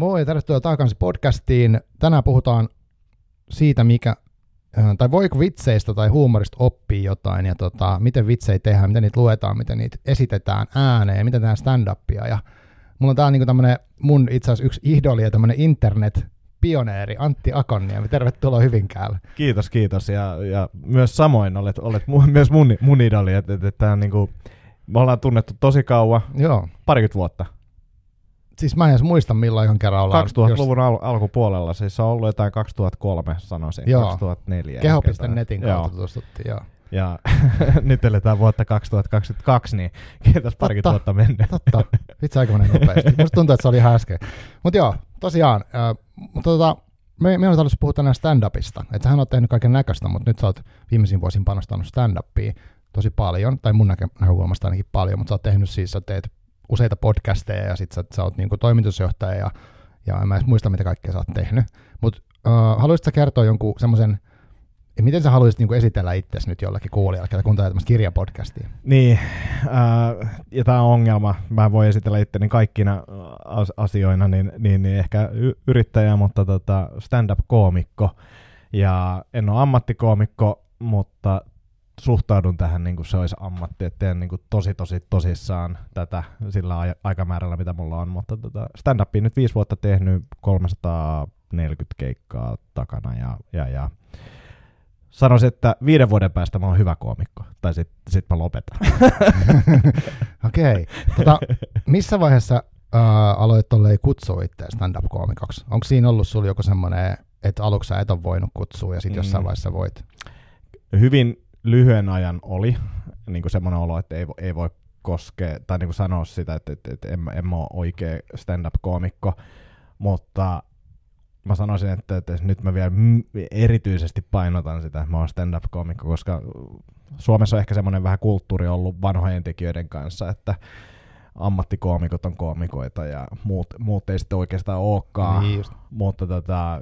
Moi ja tervetuloa takaisin podcastiin. Tänään puhutaan siitä, mikä, äh, tai voiko vitseistä tai huumorista oppia jotain, ja tota, miten vitsejä tehdään, miten niitä luetaan, miten niitä esitetään ääneen, ja miten tehdään stand-upia. Ja mulla on täällä niinku tämmönen mun itse asiassa yksi idoli ja tämmönen internet pioneeri Antti Akonniemi. Tervetuloa Hyvinkäälle. Kiitos, kiitos. Ja, ja myös samoin olet, olet mu, myös mun, mun idoli. Että, että, että niinku, me ollaan tunnettu tosi kauan, Joo. parikymmentä vuotta. Siis mä en edes muista milloin ihan kerran ollaan. 2000-luvun al- alkupuolella, siis se on ollut jotain 2003 sanoisin, Joo. 2004. ehkä Keho.netin kautta tutustuttiin, joo. Ja nyt eletään vuotta 2022, niin kiitos Totta. vuotta mennä. Totta. Vitsi aika menee nopeasti. Musta tuntuu, että se oli ihan äsken. Mutta joo, tosiaan. Äh, mutta tota, me, me on tarvitsisi puhua tänään stand-upista. Että sähän oot tehnyt kaiken näköistä, mutta nyt sä oot viimeisin vuosin panostanut stand-upiin tosi paljon, tai mun näkö, näkökulmasta ainakin paljon, mutta sä oot tehnyt siis, sä teet useita podcasteja ja sit sä, sä oot niinku toimitusjohtaja ja, ja en mä edes muista, mitä kaikkea sä oot tehnyt. Mutta äh, haluaisitko kertoa jonkun semmoisen, miten sä haluaisit niinku esitellä itsesi nyt jollekin kuulijalle, ketä kuuntelee tämmöistä kirjapodcastia? Niin, äh, ja tämä on ongelma. Mä voin esitellä itteni kaikkina as- asioina, niin, niin, niin ehkä yrittäjä, mutta tota stand-up-koomikko. Ja en ole ammattikoomikko, mutta suhtaudun tähän niin kuin se olisi ammatti, että teen niin kuin tosi tosi tosissaan tätä sillä aikamäärällä, mitä mulla on, mutta tota, stand-upia nyt viisi vuotta tehnyt, 340 keikkaa takana ja, ja, ja sanoisin, että viiden vuoden päästä mä oon hyvä koomikko, tai sit, sit mä lopetan. Okei. Tota, missä vaiheessa äh, aloit tolleen kutsua itse stand-up-koomikoksi? Onko siinä ollut sulla joku semmoinen, että aluksi sä et ole voinut kutsua ja sitten jossain Mm. vaiheessa voit? Hyvin lyhyen ajan oli niin kuin semmoinen olo, että ei, ei voi koskea, tai niin kuin sanoa sitä, että, että, että en, en ole oikea stand-up-koomikko, mutta mä sanoisin, että, että nyt mä vielä erityisesti painotan sitä, että mä oon stand-up-koomikko, koska Suomessa on ehkä semmoinen vähän kulttuuri ollut vanhojen tekijöiden kanssa, että ammattikoomikot on koomikoita ja muut, muut ei sitten oikeastaan olekaan. Niin just. Mutta tota,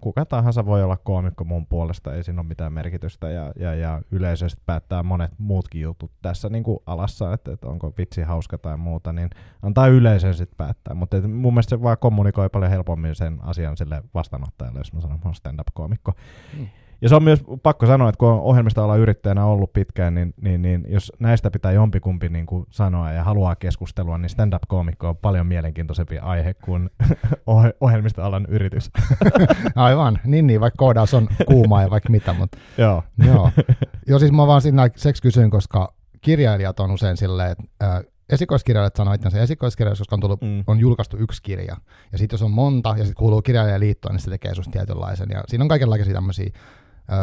kuka tahansa voi olla koomikko mun puolesta, ei siinä ole mitään merkitystä ja, ja, ja yleisöstä päättää monet muutkin jutut tässä niin kuin alassa, että, että onko vitsi hauska tai muuta, niin antaa yleisön sitten päättää. Mutta et mun mielestä se vaan kommunikoi paljon helpommin sen asian sille vastaanottajalle, jos mä sanon, että mä stand-up-koomikko. Mm. Ja se on myös pakko sanoa, että kun on ohjelmista yrittäjänä ollut pitkään, niin, niin, niin jos näistä pitää jompikumpi niin kuin sanoa ja haluaa keskustelua, niin stand-up-koomikko on paljon mielenkiintoisempi aihe kuin ohjelmistoalan yritys. Aivan, niin niin, vaikka koodaus on kuumaa ja vaikka mitä, mutta Joo. joo. Joo, siis mä vaan siinä seks kysyin, koska kirjailijat on usein silleen, että äh, esikoiskirjailijat sanoo itsensä esikoiskirjailijaksi, koska on, tullut, Mm. on julkaistu yksi kirja. Ja sitten jos on monta ja sitten kuuluu kirjailijaliittoon, niin se tekee susta tietynlaisen. Ja siinä on kaikenlaisia tämmöisiä,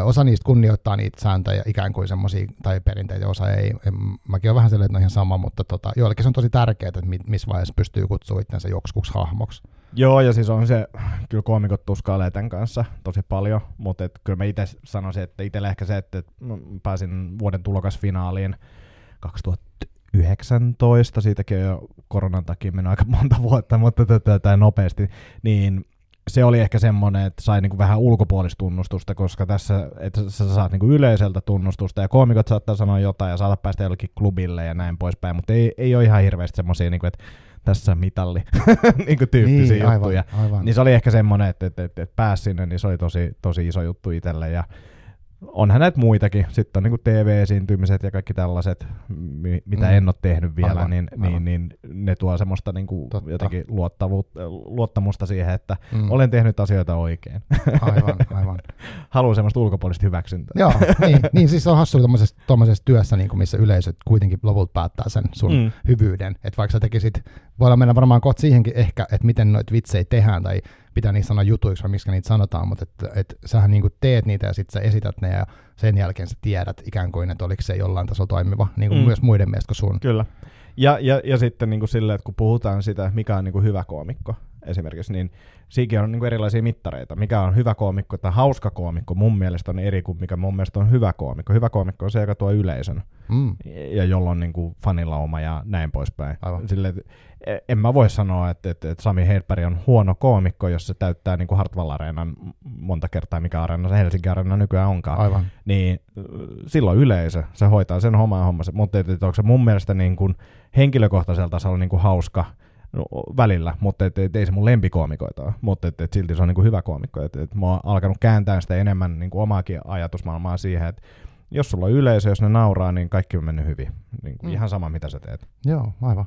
osa niistä kunnioittaa niitä sääntöjä ikään kuin semmoisia tai perinteitä, osa ei. En, mäkin olen vähän silleen, että ne on ihan sama, mutta tota, joillekin se on tosi tärkeää, että mi- missä vaiheessa pystyy kutsua itsensä joksikuksi hahmoksi. Joo, ja siis on se, kyllä koomikot tuskailee tämän kanssa tosi paljon, mutta et kyllä mä itse sanoisin, että itsellä ehkä se, että pääsin vuoden tulokasfinaaliin 2019, siitäkin on jo koronan takia mennyt aika monta vuotta, mutta tätä tai nopeasti, niin se oli ehkä semmoinen, että sai niinku vähän ulkopuolista tunnustusta, koska tässä, että sä saat niinku yleiseltä tunnustusta ja koomikot saattaa sanoa jotain ja saatat päästä jollekin klubille ja näin poispäin, mutta ei, ei ole ihan hirveästi semmoisia, niinku, että tässä mitalli niinku tyyppisiä niin, juttuja. aivan, aivan. Niin se oli ehkä semmoinen, että, että, että, että pääsi sinne, niin se oli tosi, tosi iso juttu itselle. Ja onhan näitä muitakin. Sitten on niin TV-esiintymiset ja kaikki tällaiset, mi- mitä Mm. en ole tehnyt vielä, Aivan, niin, aivan. niin, niin ne tuo semmoista niin kuin Totta. jotenkin luottamusta siihen, että Mm. olen tehnyt asioita oikein. Aivan, aivan. Haluan semmoista ulkopuolista hyväksyntää. Joo, niin, niin siis on hassu tuommoisessa, tuommoisessa työssä, niin kuin missä yleisöt kuitenkin lopulta päättää sen sun. Mm. hyvyyden. Että vaikka sä tekisit, voidaan mennä varmaan kohta siihenkin ehkä, että miten noita vitsejä tehdään tai pitää niitä sanoa jutuiksi vai miksi niitä sanotaan, mutta että et sähän niin kuin teet niitä ja sitten sä esität ne ja sen jälkeen sä tiedät ikään kuin, että oliko se jollain tasolla toimiva, niin kuin. Mm. myös muiden mielestä kuin sun. Kyllä. Ja, ja, ja sitten niin kuin silleen, että kun puhutaan sitä, mikä on niin kuin hyvä koomikko esimerkiksi, niin siinäkin on niin erilaisia mittareita. Mikä on hyvä koomikko tai hauska koomikko mun mielestä on eri kuin mikä mun mielestä on hyvä koomikko. Hyvä koomikko on se, joka tuo yleisön Mm. ja jolla on niin kuin fanilauma ja näin poispäin. Aivan. Sille, että en mä voi sanoa, että, että, että Sami Hedberg on huono koomikko, jos se täyttää niin kuin Hartwall Areenan monta kertaa, mikä areena se Helsinki Areena nykyään onkaan Aivan. niin silloin yleisö, se hoitaa sen oman hommansa, mutta onko se mun mielestä niin kuin henkilökohtaisella tasolla niin kuin hauska no, välillä, mutta et, et, ei se mun lempikoomikoita ole, mutta et, et silti se on niinku hyvä koomikko. Et, et mä oon alkanut kääntää sitä enemmän niinku omaakin ajatusmaailmaa siihen, että jos sulla on yleisö, jos ne nauraa, niin kaikki on mennyt hyvin. Niin mm. Ihan sama, mitä sä teet. Joo, aivan.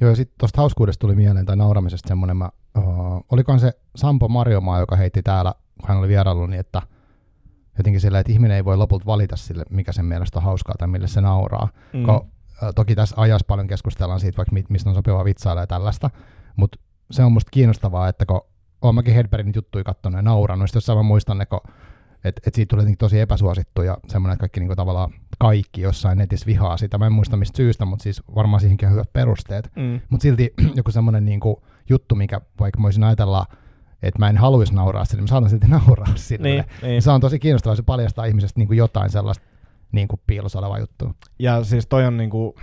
Joo, ja sitten tuosta hauskuudesta tuli mieleen, tai nauramisesta semmoinen, mä, uh, olikohan se Sampo Marjomaa, joka heitti täällä, kun hän oli vierailu, niin että jotenkin sillä, että ihminen ei voi lopulta valita sille, mikä sen mielestä on hauskaa tai mille se nauraa. Mm. Ko, toki tässä ajassa paljon keskustellaan siitä, vaikka mistä on sopiva vitsailla ja tällaista, mutta se on musta kiinnostavaa, että kun olen mäkin Hedbergin juttuja katsonut ja naurannut, jossain mä muistan ne, että et siitä tuli tosi epäsuosittu ja semmoinen, että kaikki niinku tavallaan kaikki jossain netissä vihaa sitä. Mä en muista mistä syystä, mutta siis varmaan siihenkin on hyvät perusteet. Mm. Mutta silti joku semmoinen niinku juttu, mikä vaikka mä voisin ajatella, että mä en haluaisi nauraa sille, niin mä saatan silti nauraa sille. Niin, niin. Se on tosi kiinnostavaa, se paljastaa ihmisestä niinku jotain sellaista niinku piilossa olevaa juttua. Ja siis toi on niinku,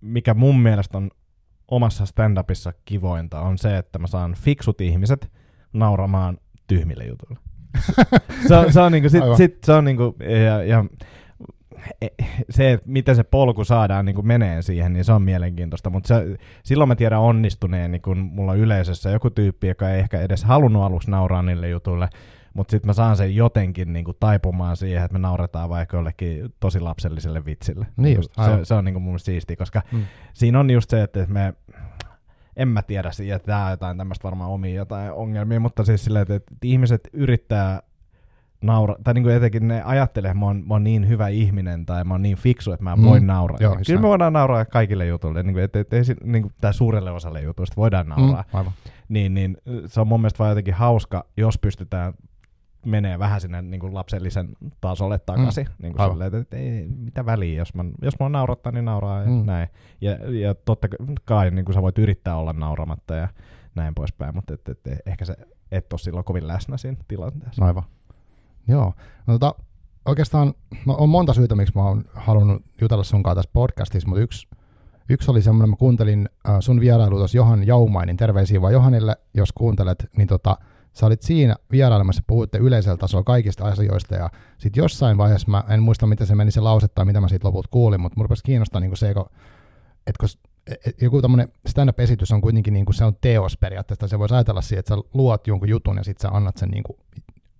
mikä mun mielestä on omassa stand-upissa kivointa, on se, että mä saan fiksut ihmiset nauramaan tyhmille jutuille. Se, se on niinku, sit, sit, se on niinku, ja, ja e, se, että miten se polku saadaan niin menee siihen, niin se on mielenkiintoista, mutta silloin mä tiedän onnistuneen, niin kun mulla on yleisössä joku tyyppi, joka ei ehkä edes halunnut aluksi nauraa niille jutuille, mutta sitten mä saan sen jotenkin niin kuin taipumaan siihen, että me nauretaan vaikka jollekin tosi lapselliselle vitsille. Niin just, se, se on niin kuin mun siistiä, koska mm. siinä on just se, että me en mä tiedä siitä, että tämä on jotain tämmöistä varmaan omia jotain ongelmia, mutta siis silleen, että, että ihmiset yrittää naura, tai niin kuin etenkin ne ajattelee, että mä oon, mä oon niin hyvä ihminen tai mä oon niin fiksu, että mä mm. voin nauraa. Joo, Kyllä me voidaan nauraa kaikille jutuille, niin kuin, että, että, että niin kuin, tai suurelle osalle jutuista voidaan mm, nauraa. Mm, aivan. Niin, niin se on mun mielestä vaan jotenkin hauska, jos pystytään menee vähän sinne niin kuin lapsellisen tasolle takaisin. Mm. Niin kuin silleen, että ei, mitä väliä, jos mä, jos mä naurattaa, niin nauraa ja mm. näin. Ja, ja totta kai niin kuin sä voit yrittää olla nauramatta ja näin poispäin, mutta et, et, et, ehkä se et ole silloin kovin läsnä siinä tilanteessa. Aivan. Joo. No, tota, oikeastaan no, on monta syytä, miksi mä oon halunnut jutella sun kanssa tässä podcastissa, mutta yksi, yksi oli semmoinen, mä kuuntelin äh, sun vierailu tuossa Johan Jaumainin, terveisiä vaan Johanille, jos kuuntelet, niin tota, sä olit siinä vierailemassa, puhuitte yleisellä tasolla kaikista asioista ja sitten jossain vaiheessa, mä en muista miten se meni se lause tai mitä mä siitä lopulta kuulin, mutta mun rupesi kiinnostaa niin se, että kun et joku tämmöinen stand-up-esitys on kuitenkin niin kuin se on teos periaatteessa, se voisi ajatella siihen, että sä luot jonkun jutun ja sitten sä annat sen niin kuin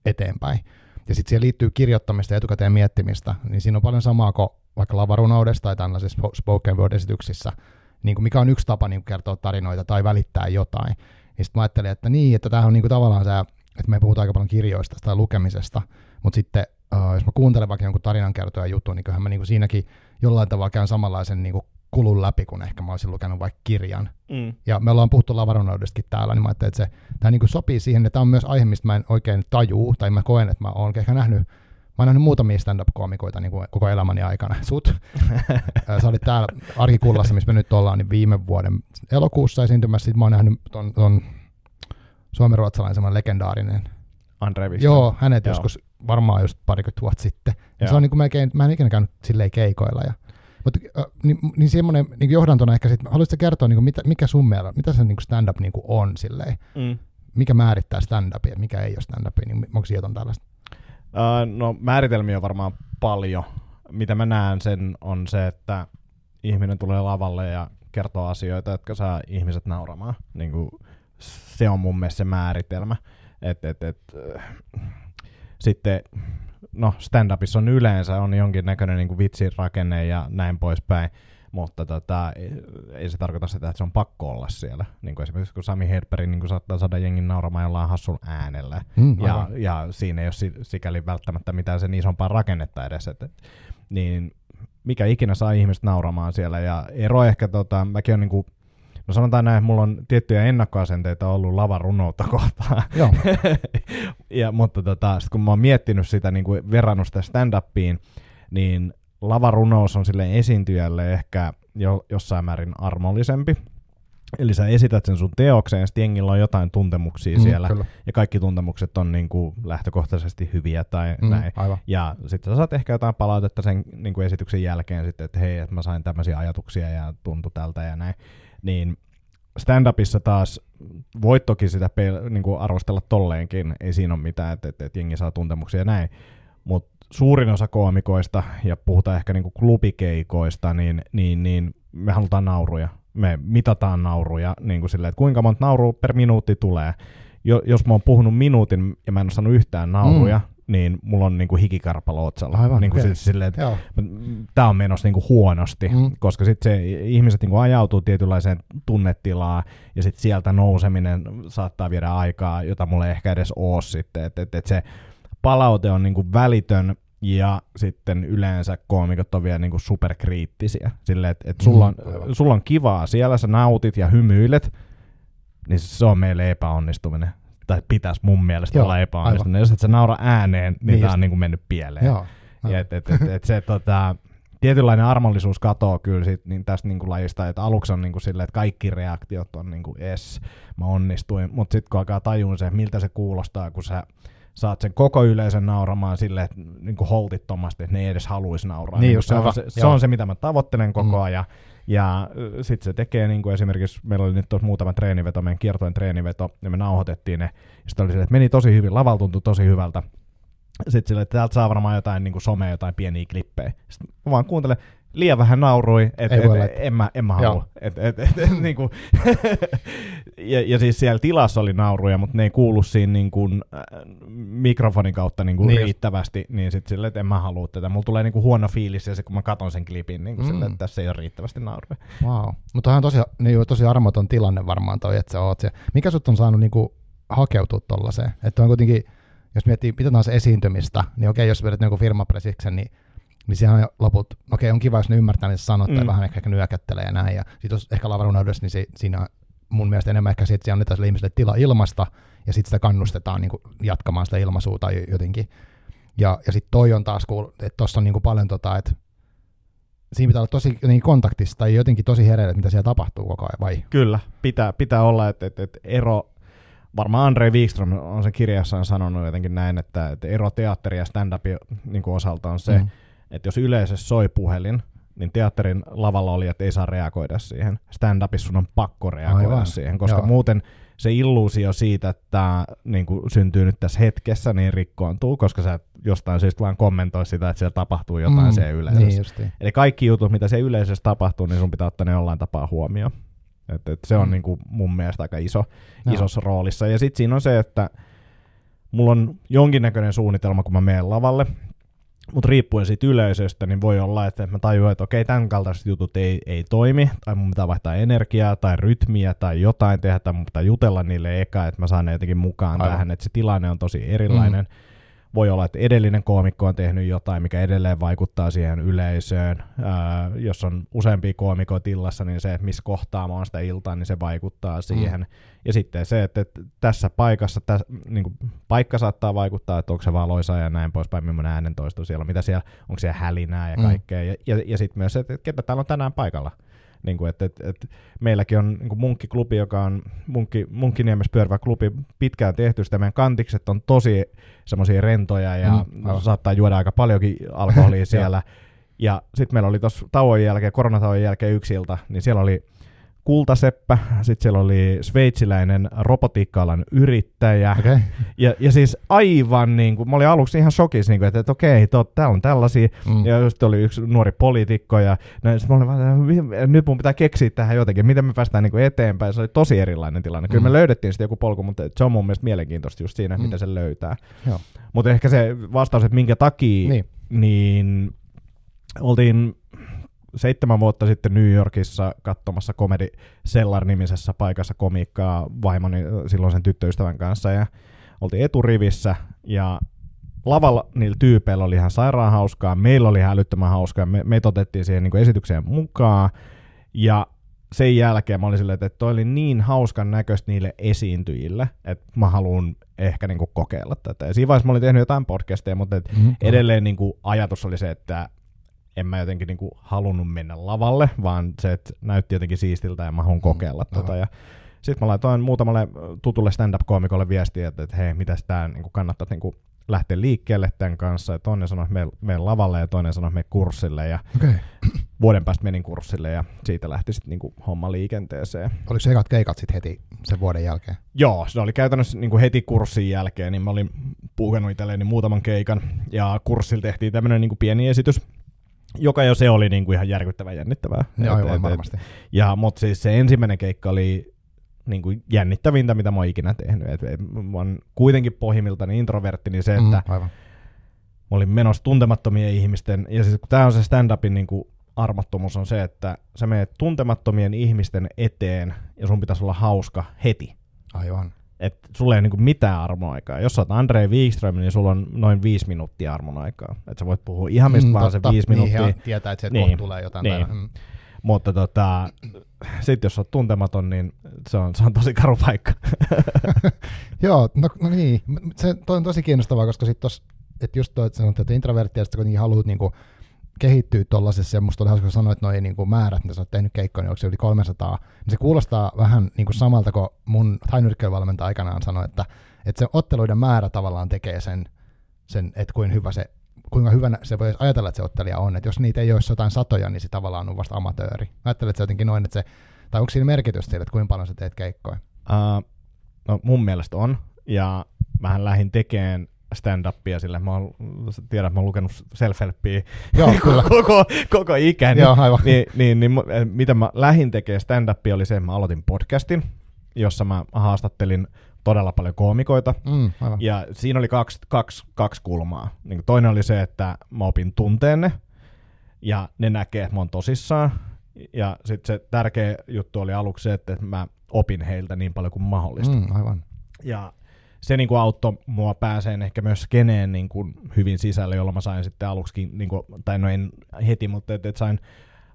eteenpäin. Ja sitten siihen liittyy kirjoittamista ja etukäteen miettimistä, niin siinä on paljon samaa kuin vaikka lavarunoudessa tai tällaisissa spoken word-esityksissä, niin kuin mikä on yksi tapa niin kuin kertoa tarinoita tai välittää jotain. Niin sitten mä ajattelin, että niin, että tämä on niinku tavallaan se, että me puhutaan aika paljon kirjoista tai lukemisesta, mutta sitten uh, jos mä kuuntelen vaikka jonkun tarinankertoja jutun, niin kyllähän mä niinku siinäkin jollain tavalla käyn samanlaisen niinku kulun läpi, kun ehkä mä olisin lukenut vaikka kirjan. Mm. Ja me ollaan puhuttu lavarunoudestakin täällä, niin mä ajattelin, että se, tämä niinku sopii siihen, että tämä on myös aihe, mistä mä en oikein tajuu, tai mä koen, että mä oon ehkä nähnyt Mä oon nähnyt muutamia stand-up-koomikoita niin kuin koko elämäni aikana. Sut. Sä olit täällä Arkikullassa, missä me nyt ollaan, niin viime vuoden elokuussa esiintymässä. Sitten mä oon nähnyt ton, ton suomen-ruotsalainen semmoinen legendaarinen. Andre Joo, hänet Joo. joskus varmaan just parikymmentä vuotta sitten. Se on niin kuin melkein, mä en ikinä käynyt silleen keikoilla. Ja, mutta äh, niin, niin semmoinen niin johdantona ehkä sitten, haluaisitko kertoa, niin kuin, mitä, mikä sun mielestä, mitä se niin kuin stand-up niin kuin on silleen? Mm. Mikä määrittää stand-upia, mikä ei ole stand-upia, niin onko jotain tällaista? Uh, no määritelmiä on varmaan paljon. Mitä mä näen sen on se, että ihminen tulee lavalle ja kertoo asioita, jotka saa ihmiset nauramaan. Niin kuin, se on mun mielestä se määritelmä. Et, et, et, äh, sitten no stand-upissa on yleensä on jonkinnäköinen niin vitsirakenne ja näin poispäin mutta tota, ei se tarkoita sitä, että se on pakko olla siellä. Niin kuin esimerkiksi kun Sami Hedberg niin saattaa saada jengin nauramaan jollain hassun äänellä, mm, ja, ja siinä ei ole sikäli välttämättä mitään sen isompaa rakennetta edes. Et, et, niin mikä ikinä saa ihmiset nauramaan siellä, ja ero ehkä, tota, mäkin on niin kuin, No sanotaan näin, että mulla on tiettyjä ennakkoasenteita ollut lavarunoutta kohtaan. Joo. ja, mutta tota, sit kun mä oon miettinyt sitä, niin kuin verrannut sitä stand-upiin, niin lavarunous on sille esiintyjälle ehkä jo, jossain määrin armollisempi. Eli sä esität sen sun teokseen, ja sitten jengillä on jotain tuntemuksia mm, siellä, kyllä. ja kaikki tuntemukset on niin kuin lähtökohtaisesti hyviä tai mm, näin. Aivan. Ja sitten sä saat ehkä jotain palautetta sen niin kuin esityksen jälkeen sitten, että hei, että mä sain tämmöisiä ajatuksia ja tuntu tältä ja näin. Niin stand-upissa taas voit toki sitä pe- niin kuin arvostella tolleenkin, ei siinä ole mitään, että, että, että jengi saa tuntemuksia ja näin. Mutta suurin osa koomikoista, ja puhutaan ehkä niinku klubikeikoista, niin, niin, niin me halutaan nauruja. me mitataan nauruja, niin kuin silleen, että kuinka monta naurua per minuutti tulee. Jo, jos mä oon puhunut minuutin ja mä en ole saanut yhtään nauruja, mm. niin mulla on niin kuin hikikarpalo otsalla. Aivan, niin kuin okei. siis silleen, että tämä on menossa niin kuin huonosti, Mm. mm. koska sitten se ihmiset niin kuin ajautuu tietynlaiseen tunnetilaan ja sitten sieltä nouseminen saattaa viedä aikaa, jota mulla ei ehkä edes ole sitten. Että et, et se palaute on niin kuin välitön ja sitten yleensä koomikot on vielä niin kuin superkriittisiä. Silleen, että et sulla, on, Mm, aivan. sulla on kivaa siellä, sä nautit ja hymyilet, niin se on meille epäonnistuminen. Tai pitäisi mun mielestä Joo, olla epäonnistuminen. Jos et sä naura ääneen, niin, Niin niin just. on niin kuin mennyt pieleen. Joo. Ja et, et, et, et se tota, tietynlainen armollisuus katoo kyllä sit, niin tästä niinku lajista, että aluksi on niinku silleen, että kaikki reaktiot on niinku es, mä onnistuin, mutta sitten kun alkaa tajuun se, miltä se kuulostaa, kun sä saat sen koko yleisön nauramaan silleen, että niinku holtittomasti, että ne ei edes haluaisi nauraa. Niin just, se, on se, se on se, mitä mä tavoittelen koko Mm. ajan. Ja sitten se tekee niinku esimerkiksi, meillä oli nyt tuossa muutama treeniveto, meidän kiertojen treeniveto, ja me nauhoitettiin ne. Sitten oli silleen, että meni tosi hyvin, lavalla tuntui tosi hyvältä sitten silleen, että täältä saa varmaan jotain niin kuin somea, jotain pieniä klippejä. Sitten mä vaan kuuntelen, liian vähän naurui, että et, et, en mä, en mä halua. Et, et, et, et, niin kuin ja, ja siis siellä tilassa oli nauruja, mutta ne ei kuulu siinä niin kuin, äh, mikrofonin kautta niin kuin Niin niin just. riittävästi, niin sitten silleen, että en mä halua tätä. Mulla tulee niin kuin huono fiilis ja se, kun mä katon sen klipin, niin kuin Mm. silleen, että tässä ei ole riittävästi nauruja. Wow. Mutta on tosi, niin, tosi armoton tilanne varmaan toi, että sä oot siellä. Mikä sut on saanut niinku hakeutua tollaiseen? Että on kuitenkin, jos miettii mitä tahansa esiintymistä, niin okei, jos vedät jonkun firmapresiksen, niin niin sehän on loput, okei, on kiva, jos ne ymmärtää, sä sanot, tai Mm. vähän ehkä, ehkä nyökättelee ja näin, ja sit jos ehkä lavarunoudessa, niin se, siinä on mun mielestä enemmän ehkä siitä, että siellä annetaan sille ihmiselle tila ilmasta, ja sitten sitä kannustetaan niin kuin, jatkamaan sitä ilmaisua tai jotenkin. Ja, ja sitten toi on taas, kuul- että tuossa on niin kuin paljon tota, että siinä pitää olla tosi jotenkin kontaktissa tai jotenkin tosi hereillä, mitä siellä tapahtuu koko ajan, vai? Kyllä, pitää, pitää olla, että, että, että ero, varmaan Andre Wikström on sen kirjassaan sanonut jotenkin näin, että, että ero teatteri ja stand-upin niin osalta on se, Mm. Että jos yleisössä soi puhelin, niin teatterin lavalla oli, että ei saa reagoida siihen. Stand-upissa sun on pakko reagoida Aivan. siihen, koska Joo. muuten se illuusio siitä, että tämä niin kuin syntyy nyt tässä hetkessä, niin rikkoontuu, koska sä jostain syystä vaan kommentoi sitä, että siellä tapahtuu jotain mm, siellä yleisössä. Niin justiin. Eli kaikki jutut, mitä se yleisössä tapahtuu, niin sun pitää ottaa ne jollain tapaa huomioon. Et, et se on Mm. mm. niinku mun mielestä aika iso, Joo. isossa roolissa. Ja sitten siinä on se, että mulla on jonkinnäköinen suunnitelma, kun mä menen lavalle, mutta riippuen siitä yleisöstä, niin voi olla, että mä tajuan, että okei, tämän kaltaiset jutut ei, ei toimi, tai mun pitää vaihtaa energiaa, tai rytmiä, tai jotain tehdä, tai mun pitää jutella niille eka, että mä saan ne jotenkin mukaan Aivan. tähän, että se tilanne on tosi erilainen. Mm. Voi olla, että edellinen koomikko on tehnyt jotain, mikä edelleen vaikuttaa siihen yleisöön. Ää, jos on useampia koomikoita illassa, niin se, että missä kohtaa mä oon sitä iltaa, niin se vaikuttaa siihen. Mm. Ja sitten se, että, että tässä paikassa, täs, niin kuin, paikka saattaa vaikuttaa, että onko se valoisa ja näin poispäin, millainen äänentoisto siellä on, mitä siellä, onko siellä hälinää ja Mm. kaikkea. Ja, ja, ja sitten myös se, että ketä täällä on tänään paikalla. Niin kuin, että, että, että meilläkin on niin kuin munkkiklubi, joka on munkki, Munkkiniemessä pyörivä klubi, pitkään tehty sitä. Meidän kantikset on tosi semmoisia rentoja ja mm, saattaa juoda aika paljonkin alkoholia siellä. ja sitten meillä oli tuossa tauon jälkeen, koronatauon jälkeen yksi ilta, niin siellä oli Kultaseppä, sitten siellä oli sveitsiläinen robotiikka-alan yrittäjä. Okay. ja, ja siis aivan niin kuin, mä olin aluksi ihan shokissa, niin kuin, että, että okei, tot, täällä on tällaisia, Mm. ja sitten oli yksi nuori poliitikko, ja näin, sit mä olin vaan, että nyt mun pitää keksiä tähän jotenkin, miten me päästään niin kuin eteenpäin. Se oli tosi erilainen tilanne. Kyllä Mm. me löydettiin sitten joku polku, mutta se on mun mielestä mielenkiintoista just siinä, Mm. miten se löytää. Joo. Mutta ehkä se vastaus, että minkä takia, Niin. niin oltiin seitsemän vuotta sitten New Yorkissa katsomassa Comedy Cellar-nimisessä paikassa komiikkaa vaimoni silloin sen tyttöystävän kanssa ja oltiin eturivissä ja lavalla niillä tyypeillä oli ihan sairaan hauskaa, meillä oli ihan älyttömän hauskaa, me, meitä otettiin siihen niin esitykseen mukaan ja sen jälkeen mä olin silleen, että toi oli niin hauskan näköistä niille esiintyjille, että mä haluan ehkä niin kokeilla tätä. Ja siinä vaiheessa mä olin tehnyt jotain podcasteja, mutta et Mm. edelleen niin kuin ajatus oli se, että en mä jotenkin niin kuin halunnut mennä lavalle, vaan se, että näytti jotenkin siistiltä ja mä haluan kokeilla Mm, tota. Ja sitten mä laitoin muutamalle tutulle stand-up-koomikolle viestiä, että, että hei, mitäs tää niin kuin kannattaa niin kuin lähteä liikkeelle tämän kanssa. Ja toinen sanoi, että mene- mene lavalle ja toinen sanoi, että mene kurssille. Ja. Okay. vuoden päästä menin kurssille ja siitä lähti sitten niin homma liikenteeseen. Oliko se ekat keikat sitten heti sen vuoden jälkeen? Joo, se oli käytännössä niin kuin heti kurssin jälkeen, niin mä olin puhkenut itselleni muutaman keikan, ja kurssilla tehtiin tämmöinen niin kuin pieni esitys, joka jo se oli niin kuin ihan järkyttävän jännittävää. Joo, Et- aivan et- et- varmasti. Ja, mutta siis se ensimmäinen keikka oli niin kuin jännittävintä, mitä mä oon ikinä tehnyt. Et, et, mä oon kuitenkin pohjimmiltani introvertti, niin se, että Mm, aivan. mä olin menossa tuntemattomien ihmisten, ja siis tämä on se stand-upin niin kuin armottomuus on se, että sä menet tuntemattomien ihmisten eteen, ja sun pitäisi olla hauska heti. Aivan. Että sulla ei ole niinku mitään armoaikaa. Jos sä oot Andrei Wikström, niin sulla on noin viisi minuuttia armon aikaa. Että sä voit puhua ihan mistä Mm, vaan se totta. viisi minuuttia. Niin, tietää, että sieltä Niin. tulee jotain. Niin. mm. Mutta tota, sitten jos sä oot tuntematon, niin se on, se on tosi karu paikka. Joo, no, no niin. Se toi on tosi kiinnostavaa, koska sitten tos, että just toi, että sanot, että introvertti ja sitten kuitenkin haluat niinku kehittyä tuollaisessa, musta oli hauska, sanoit, että noi niinku määrät, mitä sä oot tehnyt keikkoja, niin onko se yli 300, niin se kuulostaa vähän niinku samalta kuin mun tainyrkkeilyvalmentaja aikanaan sanoi, että, että se otteluiden määrä tavallaan tekee sen, sen että kuinka hyvä se kuinka hyvänä se voi ajatella, että se ottelija on. Että jos niitä ei olisi jotain satoja, niin se tavallaan on vasta amatööri. Ajattelet sä jotenkin noin, että se, tai onko siinä merkitystä sille, että kuinka paljon sä teet keikkoja? Uh, no mun mielestä on. Ja mähän lähdin tekemään stand-upia sillä, mä oon, sä tiedät, että mä oon lukenut self-helpia Joo, kyllä. koko, koko ikäni. Joo, aivan. niin, niin, niin, eh, mitä mä lähdin tekemään stand-upia oli se, että mä aloitin podcastin, jossa mä haastattelin todella paljon koomikoita. Mm, aivan. Ja siinä oli kaksi, kaksi, kaksi kulmaa. Niin toinen oli se, että mä opin tunteen ne, ja ne näkee, että mä oon tosissaan. Ja sitten se tärkeä juttu oli aluksi se, että mä opin heiltä niin paljon kuin mahdollista. Mm, aivan. Ja se niin kuin auttoi mua pääseen ehkä myös skeneen niin kuin hyvin sisälle, jolloin mä sain sitten aluksi, niin kuin, tai no en heti, mutta et, et sain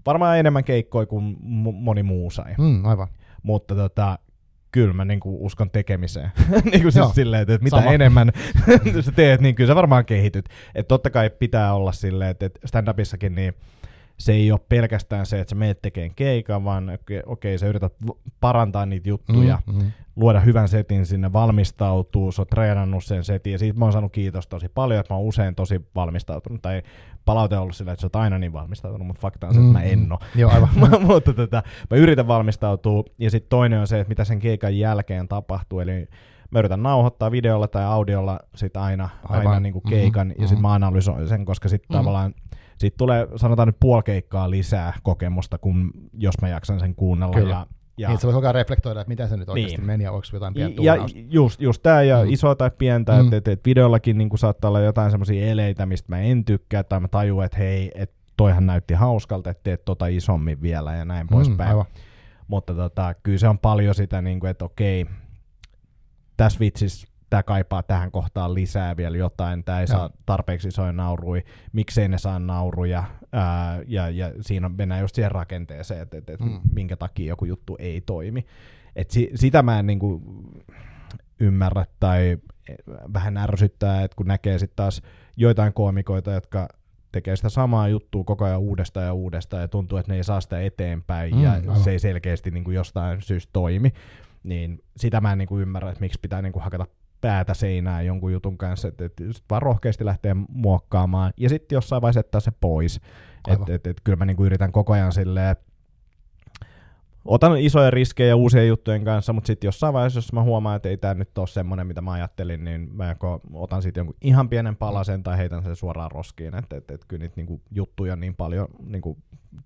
varmaan enemmän keikkoja kuin mo- moni muu sai. Mm, aivan. Mutta tota, kyllä mä niin kuin uskon tekemiseen. niin kuin siis silleen, että mitä sama. enemmän sä teet, niin kyllä sä varmaan kehityt. Että totta kai pitää olla silleen, että että stand-upissakin niin se ei ole pelkästään se, että sä meet tekemään keikan, vaan okei, okei sä yrität parantaa niitä juttuja, Mm, mm. luoda hyvän setin sinne, valmistautuu, sä oot treenannut sen setin, ja siitä mä oon saanut kiitos tosi paljon, että mä oon usein tosi valmistautunut, tai palaute on ollut sillä, että sä oot aina niin valmistautunut, mutta fakta on se, että mä en oo. Joo, aivan. mutta tota, mä yritän valmistautua, ja sitten toinen on se, että mitä sen keikan jälkeen tapahtuu, eli mä yritän nauhoittaa videolla tai audiolla sit aina, Aivan. aina niinku keikan, Mhm, ja sitten mä analysoin sen, koska sitten Mhm. tavallaan siitä tulee, sanotaan nyt puoli keikkaa lisää kokemusta, kun jos mä jaksan sen kuunnella. Kyllä. Ja, ja, Niin, se voi koko ajan reflektoida, että miten se nyt oikeasti Niin. meni ja onko jotain pientä ja tuunausta. just, just tää ja Mm. isoa tai pientä, Mm. että et, et videollakin niin saattaa olla jotain semmoisia eleitä, mistä mä en tykkää, tai mä tajuan, että hei, että toihan näytti hauskalta, että teet tota isommin vielä ja näin Mm, poispäin. aivan. Mutta tota, kyllä se on paljon sitä, niin kuin, että okei, tässä vitsissä tämä kaipaa tähän kohtaan lisää vielä jotain, tämä ei Joo. saa tarpeeksi isoja nauruja, miksei ne saa nauruja, ää, ja, ja siinä mennään just siihen rakenteeseen, että, että, että Mm. minkä takia joku juttu ei toimi. Et si, sitä mä en niin kuin, ymmärrä tai vähän ärsyttää, että kun näkee sitten taas joitain koomikoita, jotka tekee sitä samaa juttua koko ajan uudestaan ja uudestaan ja tuntuu, että ne ei saa sitä eteenpäin Mm, ja aivan. se ei selkeästi niin kuin jostain syystä toimi, niin sitä mä en niin kuin ymmärrä, että miksi pitää niin kuin hakata päätä seinään jonkun jutun kanssa, että, että sit vaan rohkeasti lähtee muokkaamaan ja sitten jossain vaiheessa jättää se pois. Aivan. Että et, et, kyllä mä niinku yritän koko ajan silleen, otan isoja riskejä uusien juttujen kanssa, mutta sitten jossain vaiheessa, jos mä huomaan, että ei tämä nyt ole semmoinen, mitä mä ajattelin, niin mä joko otan siitä jonkun ihan pienen palasen tai heitän sen suoraan roskiin, että et, et, kyllä niitä niinku juttuja on niin paljon niinku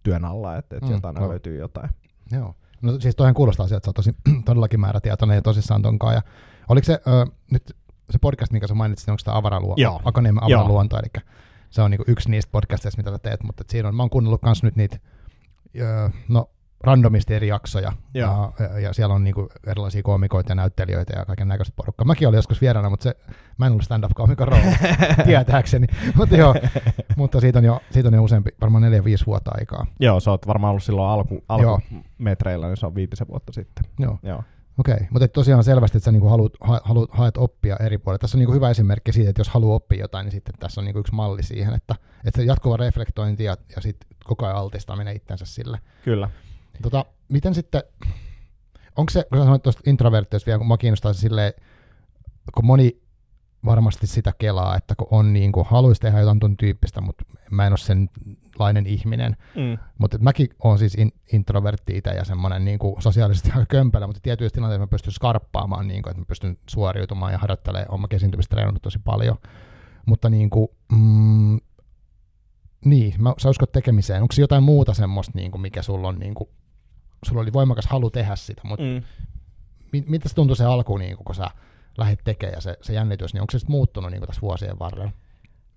työn alla, että et Mm, sieltä aina löytyy jotain. Joo. No siis toihan kuulostaa sieltä, että sä oot tosi, todellakin määrätietoinen ja tosissaan tonkaan. Ja oliko se ö, nyt se podcast, minkä sä mainitsit, onko sitä avaraluo, Joo. Akaniemen Joo. avaraluonto, eli se on niinku yksi niistä podcasteista, mitä sä teet, mutta siinä on, mä oon kuunnellut kans nyt niitä, ö, no randomisti eri jaksoja, Joo. ja, ja, siellä on niinku erilaisia koomikoita ja näyttelijöitä ja kaiken näköistä porukkaa. Mäkin olin joskus vieraana, mutta se, mä en ollut stand-up-koomikon rooli, tietääkseni, mutta joo, mutta siitä on jo, siitä on jo useampi, varmaan neljä, viisi vuotta aikaa. Joo, sä oot varmaan ollut silloin alku, alkumetreillä, niin se on viitisen vuotta sitten. Joo. Joo. Okei, mutta et tosiaan selvästi, että sä niinku haluat, ha, haluat, haet oppia eri puolilla. Tässä on niinku hyvä esimerkki siitä, että jos haluaa oppia jotain, niin sitten tässä on niinku yksi malli siihen, että, että se jatkuva reflektointi ja, ja sitten koko ajan altistaminen itsensä sille. Kyllä. Tota, miten sitten, onko se, kun sä sanoit tuosta introvertiosta vielä, kun mua kiinnostaa se silleen, kun moni varmasti sitä kelaa, että kun on niin kuin, haluaisi tehdä jotain tuon tyyppistä, mutta mä en ole senlainen ihminen, Mm. mutta mäkin olen siis in, introvertti itse ja semmoinen niin kuin sosiaalisesti aika kömpelä, mutta tietyissä tilanteissa mä pystyn skarppaamaan, niin kuin, että mä pystyn suoriutumaan ja harjoittelemaan, olen esiintymistä treenannut tosi paljon. Mutta niin kuin, mm, niin, mä, sä uskot tekemiseen. Onko se jotain muuta semmoista, niin kuin mikä sulla on, niin kuin, sulla oli voimakas halu tehdä sitä, mutta mm. mit, mitä se tuntui se alku, niin kuin, kun sä lähdit tekemään ja se, se jännitys, niin onko se sitten muuttunut niin kuin tässä vuosien varrella?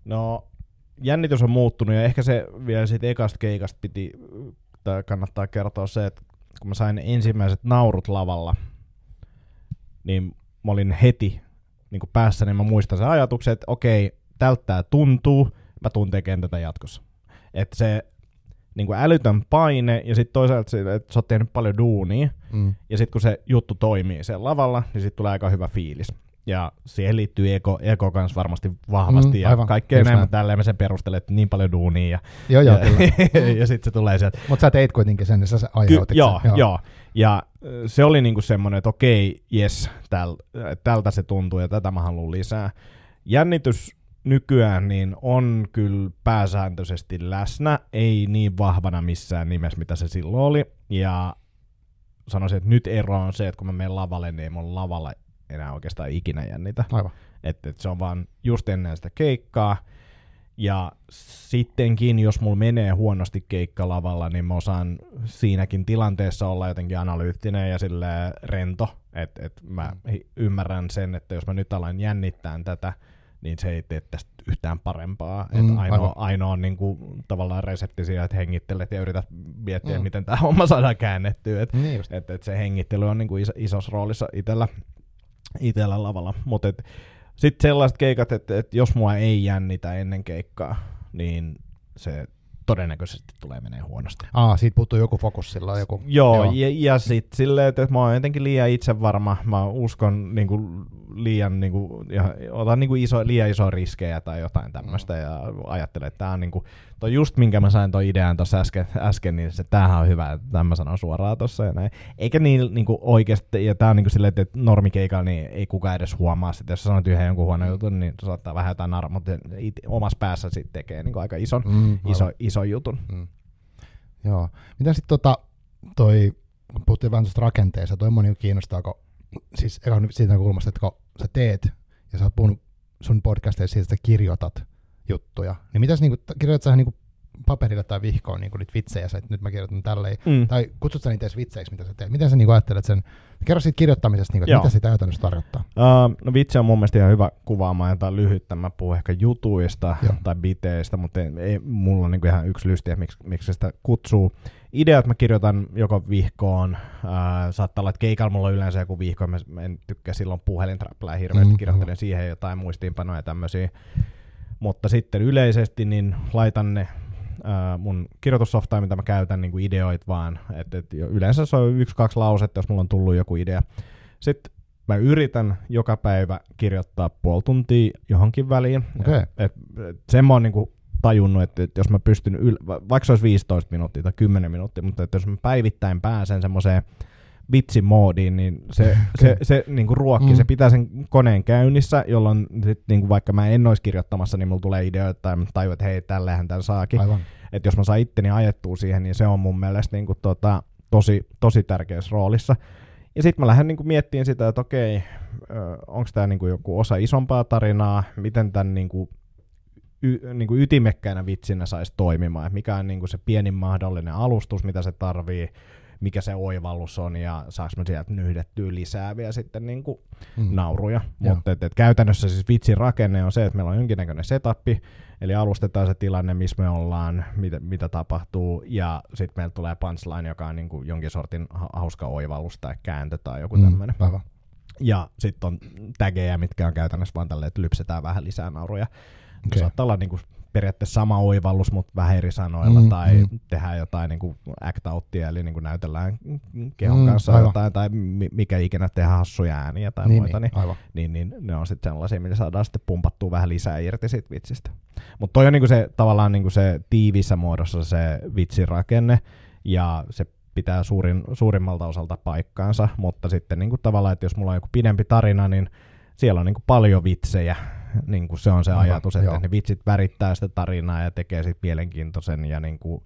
No, jännitys on muuttunut ja ehkä se vielä siitä ekasta keikasta piti, tai kannattaa kertoa se, että kun mä sain ensimmäiset naurut lavalla, niin mä olin heti niin kuin päässä, niin mä muistan sen ajatuksen, että okei, tältä tää tuntuu, mä tuun tekemään tätä jatkossa. Että se niin kuin älytön paine, ja sitten toisaalta se, että sä oot tehnyt paljon duunia, mm. ja sitten kun se juttu toimii siellä lavalla, niin sitten tulee aika hyvä fiilis. Ja siihen liittyy eko, eko kanssa varmasti vahvasti, mm, ja aivan. kaikkea enemmän tälleen mä sen perustelen, että niin paljon duunia, ja, joo, joo, ja, ja sitten se tulee sieltä. Mutta sä teit kuitenkin sen, niin sä aiheutit Ky- joo, joo, joo. Ja se oli niinku semmoinen, että okei, jes, täl, tältä se tuntuu, ja tätä mä haluan lisää. Jännitys nykyään niin on kyllä pääsääntöisesti läsnä, ei niin vahvana missään nimessä, mitä se silloin oli. Ja sanoisin, että nyt ero on se, että kun mä menen lavalle, niin ei mun lavalla enää oikeastaan ikinä jännitä. Aivan. Että et se on vaan just ennen sitä keikkaa. Ja sittenkin, jos mulla menee huonosti keikka lavalla, niin mä osaan siinäkin tilanteessa olla jotenkin analyyttinen ja sille rento. Että et mä mm. ymmärrän sen, että jos mä nyt alan jännittää tätä, niin se ei tee tästä yhtään parempaa. Mm, Et ainoa, ainoa on niin kuin, tavallaan resepti siihen, että hengittelet ja yrität miettiä, mm. miten tämä homma saadaan käännettyä. Et, niin et, et se hengittely on niin kuin iso, isossa roolissa itsellä, itsellä lavalla. Mutta sitten sellaiset keikat, että et jos mua ei jännitä ennen keikkaa, niin se todennäköisesti tulee menee huonosti. Aa, siitä puuttuu joku fokus sillä joku. Joo, joo. ja, ja sitten silleen, että mä oon jotenkin liian itsevarma, mä uskon niin kuin, liian, niin kuin, ja otan niin kuin iso, liian iso riskejä tai jotain tämmöistä, mm. ja ajattelen, että tämä on niin kuin, toi just minkä mä sain toi idean tuossa äsken, äsken, niin se tämähän on hyvä, että tämä mä sanon suoraan tuossa ja näin. Eikä niin, niin kuin oikeasti, ja tää on niin kuin silleen, että normikeikalla niin ei kukaan edes huomaa sitä, jos sä sanot yhden jonkun huonon jutun, niin saattaa vähän jotain narmaa, mutta omassa päässä sitten tekee niin kuin aika ison, mm, iso, iso jutun. Mm. Joo. Mitä sitten tota, toi, kun puhuttiin vähän tuosta rakenteesta, toi moni kiinnostaa, kun, siis eka siitä kulmasta, että kun sä teet, ja sä oot puhunut sun podcasteissa siitä, että sä kirjoitat juttuja, niin mitäs niinku, kirjoitat sä niinku paperille tai vihkoon niin niitä vitsejä, että nyt mä kirjoitan tälleen, mm. tai kutsut sä niitä edes vitseiksi, mitä sä teet? Miten sä niin ajattelet sen? Kerro siitä kirjoittamisesta, niin kuin, mitä sitä käytännössä tarkoittaa? Uh, no vitsi on mun mielestä ihan hyvä kuvaamaan jotain lyhyttä. Mä puhun ehkä jutuista Joo. tai biteistä, mutta ei, ei mulla on niin ihan yksi lysti, että miksi, miksi sitä kutsuu. Ideat mä kirjoitan joko vihkoon, uh, saattaa olla, että keikalla mulla on yleensä joku vihko, mä en tykkää silloin puhelintrappelää hirveästi, mm, kirjoittelen siihen jotain muistiinpanoja ja tämmöisiä. Mutta sitten yleisesti niin laitan ne äh, mun kirjoitussoftaa, mitä mä käytän, niin kuin ideoit vaan. Et, et yleensä se on yksi, kaksi lausetta, jos mulla on tullut joku idea. Sitten mä yritän joka päivä kirjoittaa puoli tuntia johonkin väliin. Okay. Et, et, et sen mä oon niin tajunnut, että, että jos mä pystyn, yl- vaikka se olisi 15 minuuttia tai 10 minuuttia, mutta että jos mä päivittäin pääsen semmoiseen vitsimoodiin, niin se, okay. se, se niin kuin ruokki, mm. se pitää sen koneen käynnissä, jolloin sit, niin kuin vaikka mä en olisi kirjoittamassa, niin mulla tulee ideoita tai mä tajun, että hei, tällähän tämän saakin. Että jos mä saan itteni ajettua siihen, niin se on mun mielestä niin kuin, tota, tosi, tosi tärkeässä roolissa. Ja sitten mä lähden niin miettimään sitä, että okei, onko tämä niin joku osa isompaa tarinaa, miten tämän niin kuin, y, niin kuin ytimekkäänä vitsinä saisi toimimaan, mikä on niin kuin se pienin mahdollinen alustus, mitä se tarvii, mikä se oivallus on ja saaks mä sieltä nyhdettyä lisää vielä sitten niin kuin mm. nauruja. Mutta et, et käytännössä siis vitsin rakenne on se, että meillä on jonkinnäköinen setappi, eli alustetaan se tilanne, missä me ollaan, mitä, mitä tapahtuu, ja sitten meillä tulee punchline, joka on niin kuin jonkin sortin hauska oivallus tai kääntö tai joku mm, tämmöinen. Ja sitten on tägejä, mitkä on käytännössä vaan tälleen, että lypsetään vähän lisää nauruja. Okay. Saattaa olla niin kuin periaatteessa sama oivallus, mutta vähän eri sanoilla, mm, tai mm. tehdään jotain niin kuin act outtia, eli niin kuin näytellään kehon mm, kanssa aivan. jotain, tai mikä ikinä tehdään hassuja ääniä tai niin, muita, niin, niin, niin, niin, ne on sitten sellaisia, millä saadaan sitten pumpattua vähän lisää irti siitä vitsistä. Mutta toi on niin kuin se tavallaan niin kuin se tiivissä muodossa se vitsirakenne, ja se pitää suurin, suurimmalta osalta paikkaansa, mutta sitten niin kuin tavallaan, että jos mulla on joku pidempi tarina, niin siellä on niin kuin paljon vitsejä, niin kuin se on se Aha, ajatus, että joo. ne vitsit värittää sitä tarinaa ja tekee sitten mielenkiintoisen ja niin kuin,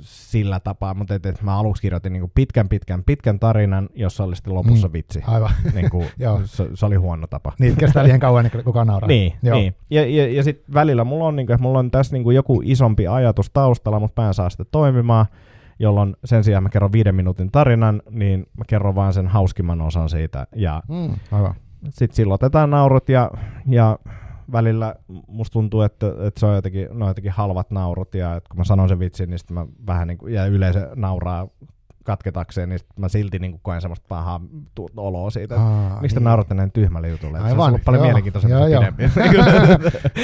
sillä tapaa, mutta et, et mä aluksi kirjoitin niin kuin pitkän, pitkän, pitkän tarinan, jossa oli sitten lopussa Mm. vitsi. Aivan. Niin kuin, Joo. se, se, oli huono tapa. Niin, kestää liian kauan ennen kuin kukaan nauraa. Niin, Joo. niin. Ja, ja, ja sitten välillä mulla on, niinku, että mulla on tässä niinku joku isompi ajatus taustalla, mutta mä en saa sitä toimimaan, jolloin sen sijaan mä kerron viiden minuutin tarinan, niin mä kerron vaan sen hauskimman osan siitä. Ja Mm, aivan. Sitten silloin otetaan naurut ja, ja välillä musta tuntuu, että, että se on jotenkin, no jotenkin halvat naurut ja että kun mä sanon sen vitsin, niin sitten mä vähän niin kuin, ja yleisö nauraa katketakseen, niin mä silti niin kuin koen semmoista pahaa tu- oloa siitä. Aa, Miksi te niin. nauratte näin tyhmälle jutulle? Että Se Aivan, on ollut paljon joo. mielenkiintoisempi Joo, se joo. pidempi.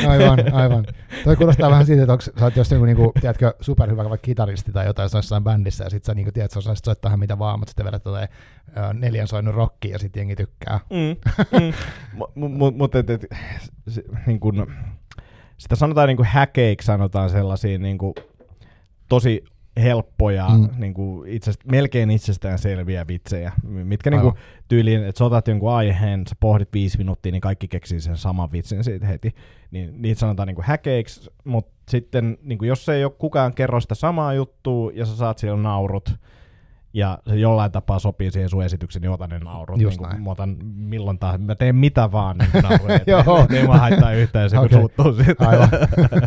Aivan, aivan. Toi kuulostaa vähän siitä, että onko, sä oot jos joku, niinku, tiedätkö, superhyvä vaikka kitaristi tai jotain jos jossain bändissä, ja sit sä niinku, tiedät, sä osaisit soittaa ihan mitä vaan, mutta sitten vedät jotain neljän soinnun rockia, ja sitten jengi tykkää. Mm, mm. Mutta niin sitä sanotaan niin häkeiksi, sanotaan sellaisia niin kun, tosi helppoja, Mm. niin kuin itsest, melkein itsestään selviä vitsejä, mitkä niin kuin, tyyliin, että sä otat jonkun aiheen, sä pohdit viisi minuuttia, niin kaikki keksii sen saman vitsin siitä heti. Niin, niitä sanotaan niin kuin häkeiksi, mutta sitten niin kuin, jos ei ole kukaan kerro sitä samaa juttua ja sä saat siellä naurut, ja se jollain tapaa sopii siihen sun esitykseen, niin otan ne naurut. Just niin kuin, mä otan milloin tahansa. Mä teen mitä vaan niin nauruja. Joo. ei mua haittaa yhtään se, kun Okei. suuttuu siitä. Aivan.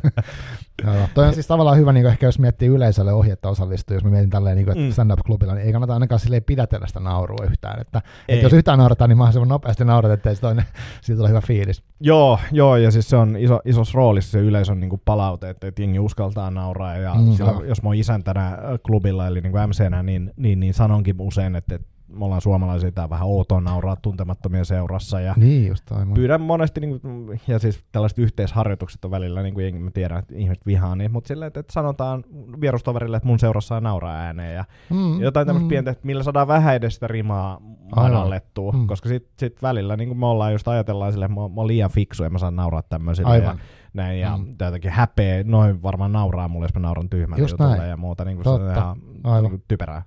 Joo. Toi on siis tavallaan hyvä, niin ehkä jos miettii yleisölle ohjetta osallistua, jos mä mietin tälleen, niin kuin, Mm. stand-up-klubilla, niin ei kannata ainakaan silleen pidätellä sitä naurua yhtään. Että, Ei. että jos yhtään naurataan, niin mahdollisimman nopeasti naurat, ettei se toinen, siitä ole hyvä fiilis. Joo, joo, ja siis se on iso, isossa roolissa se yleisön niin kuin palaute, että, jengi uskaltaa nauraa, ja Mm, aivan. jos mä oon isäntänä klubilla, eli niin kuin MCnä, niin, niin, niin sanonkin usein, että, että me ollaan suomalaisia, tää vähän outoa nauraa tuntemattomien seurassa, ja Niin just aivan. pyydän monesti, niin kuin, ja siis tällaiset yhteisharjoitukset on välillä, niin kuin mä tiedän, että ihmiset vihaa niin, mutta silleen, että, että sanotaan vierustoverille, että mun seurassa on nauraa ääneen, ja Mm, jotain tämmöistä mm. pientä, että millä saadaan vähän edes sitä rimaa madallettua, Mm. koska sit, sit välillä niin kuin me ollaan just ajatellaan silleen, että mä, oon- mä oon liian fiksu ja mä saan nauraa tämmöisille Aivan. ja näin, ja Mm. jotenkin häpeä, noin varmaan nauraa mulle, jos mä nauran tyhmälle Just näin. ja muuta, niin kuin se on Totta. ihan Aivan. niin kuin typerää.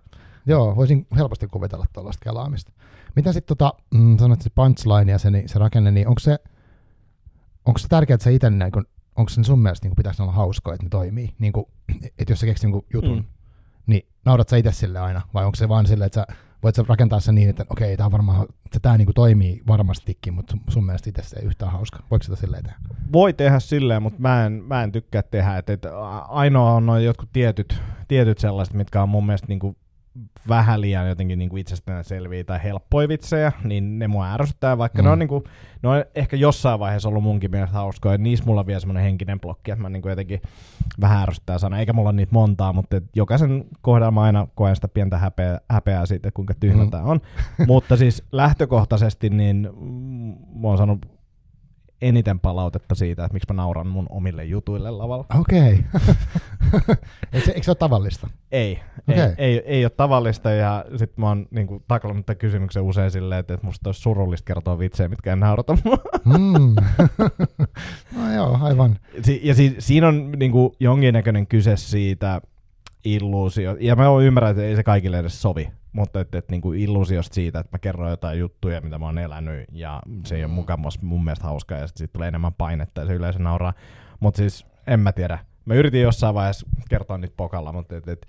Joo, voisin helposti kuvitella tuollaista kelaamista. Miten sitten tota, mm, sanoit se punchline ja se, niin, se rakenne, niin onko se, onko se tärkeää, että sä itse, niin kun, onko se sun mielestä niin pitäisi olla hauskoa, että ne toimii? Niin kun, että jos sä keksit jonkun jutun, mm. Niin naurat sä itse sille aina? Vai onko se vaan silleen, että sä voit sä rakentaa sen niin, että okei, tämä varmaan, että tämä niin toimii varmastikin, mutta sun, mielestä itse se ei yhtään hauska. Voiko sitä silleen tehdä? Voi tehdä silleen, mutta mä en, mä en tykkää tehdä, että, että ainoa on noin jotkut tietyt, tietyt sellaiset, mitkä on mun mielestä niin kuin vähän liian jotenkin niin kuin itsestään selviä tai helppoja vitsejä, niin ne mua ärsyttää, vaikka Mm. mm. ne, on niin kuin, ne on ehkä jossain vaiheessa ollut munkin mielestä hauskoja, että niissä mulla on vielä semmoinen henkinen blokki, että mä niin kuin jotenkin vähän ärsyttää sana, eikä mulla ole niitä montaa, mutta et jokaisen kohdalla mä aina koen sitä pientä häpeää, häpeää siitä, että kuinka tyhmä Mm. mm. tämä on. mutta siis lähtökohtaisesti niin mm, mä oon saanut eniten palautetta siitä, että miksi mä nauran mun omille jutuille lavalla. Okei. se, eikö se ole tavallista? Ei, Okei. ei, ei, ei ole tavallista ja sit mä oon niinku, taklannut tämän kysymyksen usein silleen, että, että musta olisi surullista kertoa vitsejä, mitkä ei naurata mua. Mm. no joo, aivan. Si- ja si- siinä on niinku, jonkinnäköinen kyse siitä illuusio, ja mä oon ymmärrän, että ei se kaikille edes sovi, mutta että et, niinku illuusiosta siitä, että mä kerron jotain juttuja, mitä mä oon elänyt, ja se ei ole mukaan mun mielestä hauskaa, ja sitten sit tulee enemmän painetta, ja se yleensä nauraa. Mutta siis, en mä tiedä. Mä yritin jossain vaiheessa kertoa niitä pokalla, mutta et, et,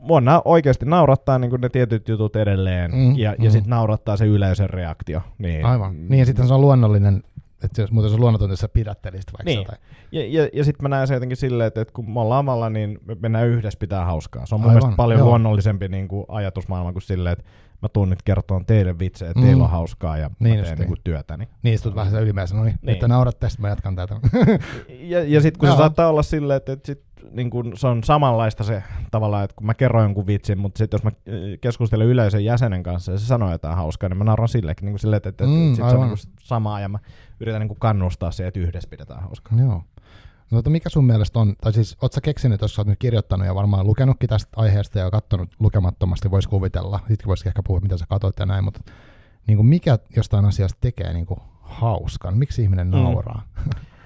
mua na- oikeasti naurattaa niin ne tietyt jutut edelleen, Mm, ja, mm. ja sitten naurattaa se yleisön reaktio. Niin, Aivan. Niin ja sitten se on luonnollinen, että jos, muuten jos sä pidättelisit vaikka Niin. jotain. Ja, ja, ja sitten mä näen se jotenkin silleen, että, että kun me ollaan amalla, niin me mennään yhdessä pitää hauskaa. Se on mun Aivan, mielestä paljon joo. luonnollisempi niin kuin ajatusmaailma kuin silleen, että mä tuun nyt kertoon teille vitsejä, että Mm. teillä on hauskaa ja Niin mä teen niin kuin työtäni. Niin, sitten vähän se ylimääräisen, no niin, Niin. että naurat tästä, mä jatkan tätä. Ja, ja sitten kun Joo. se saattaa olla silleen, että, että sit, niin kun se on samanlaista se tavallaan, että kun mä kerron jonkun vitsin, mutta sitten jos mä äh, keskustelen yleisön jäsenen kanssa ja se sanoo jotain hauskaa, niin mä nauran sillekin niin silleen, että, että, Mm, että sit se on niin samaa ja mä yritän niin kannustaa siihen, että yhdessä pidetään hauskaa. Joo. No, mutta mikä sun mielestä on, tai siis oot sä keksinyt, jos sä oot nyt kirjoittanut ja varmaan lukenutkin tästä aiheesta ja katsonut lukemattomasti, voisi kuvitella, sittenkin voisi ehkä puhua, mitä sä katsot ja näin, mutta niin kuin mikä jostain asiasta tekee niin kuin hauskan? Miksi ihminen Mm.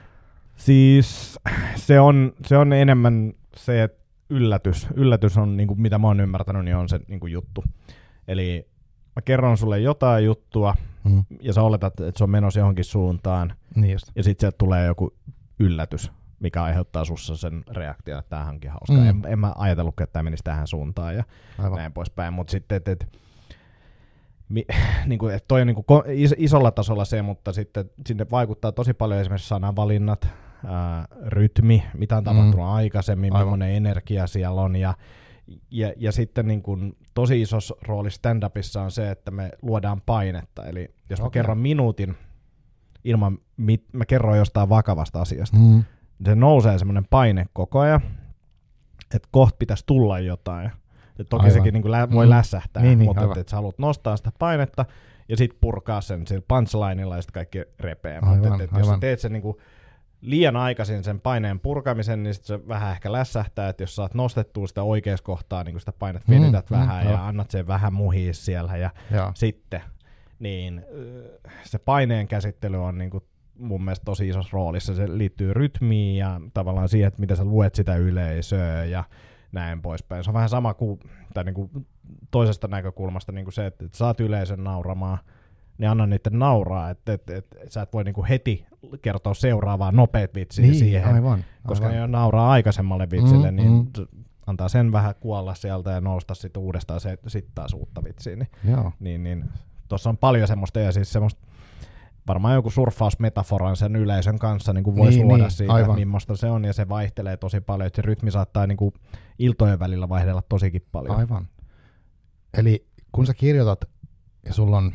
Siis se on, se on enemmän se, että yllätys, yllätys on, niin kuin, mitä mä oon ymmärtänyt, niin on se niin kuin juttu. Eli mä kerron sulle jotain juttua, Mm. ja sä oletat, että se on menossa johonkin suuntaan, Niin just. ja sitten sieltä tulee joku yllätys. mikä aiheuttaa sussa sen reaktion, että tämähän onkin hauska. Mm. En, en mä ajatellutkaan, että tämä menisi tähän suuntaan ja Aivan. näin poispäin. Mutta sitten, että et, mi, niin kuin, toi on niin kuin isolla tasolla se, mutta sitten sinne vaikuttaa tosi paljon esimerkiksi sanavalinnat, ää, rytmi, mitä on tapahtunut mm. aikaisemmin, Aivan. millainen energia siellä on ja ja, ja sitten niin kuin tosi iso rooli stand-upissa on se, että me luodaan painetta. Eli jos mä Okei. kerron minuutin ilman, mit, mä kerron jostain vakavasta asiasta, Mm. se nousee semmoinen paine koko ajan, että kohta pitäisi tulla jotain. Ja toki Aivan. sekin niin kuin lä- voi Mm. lässähtää, Niin, niin, mutta että et sä haluat nostaa sitä painetta ja sitten purkaa sen sillä punchlineilla ja sitten kaikki. Aivan, Mutta et, et jos sä teet sen niin kuin liian aikaisin sen paineen purkamisen, niin se vähän ehkä lässähtää, että jos saat nostettua sitä oikeassa kohtaa, niin kun sitä painat Mm, venytät mm, vähän joo. ja annat sen vähän muhia siellä ja Joo. sitten, niin se paineen käsittely on niin kuin mun mielestä tosi isossa roolissa. Se liittyy rytmiin ja tavallaan siihen, että miten sä luet sitä yleisöä ja näin poispäin. Se on vähän sama kuin, tai niin kuin toisesta näkökulmasta niin kuin se, että saat yleisön nauramaan, niin anna niiden nauraa, että, että, että, että sä et voi niin kuin heti kertoa seuraavaa nopeat vitsiä Niin, siihen, aivan. koska aivan. ne nauraa aikaisemmalle vitsille, Mm, niin mm. antaa sen vähän kuolla sieltä ja nousta sitten uudestaan se, sitten taas uutta vitsiä. Niin Joo. niin, niin tuossa on paljon semmoista ja siis semmoista varmaan joku surffausmetaforan sen yleisön kanssa niin kuin voisi Niin, luoda niin, siitä, aivan. millaista se on ja se vaihtelee tosi paljon, että se rytmi saattaa niin kuin iltojen välillä vaihdella tosikin paljon. Aivan. Eli kun sä kirjoitat ja sulla on,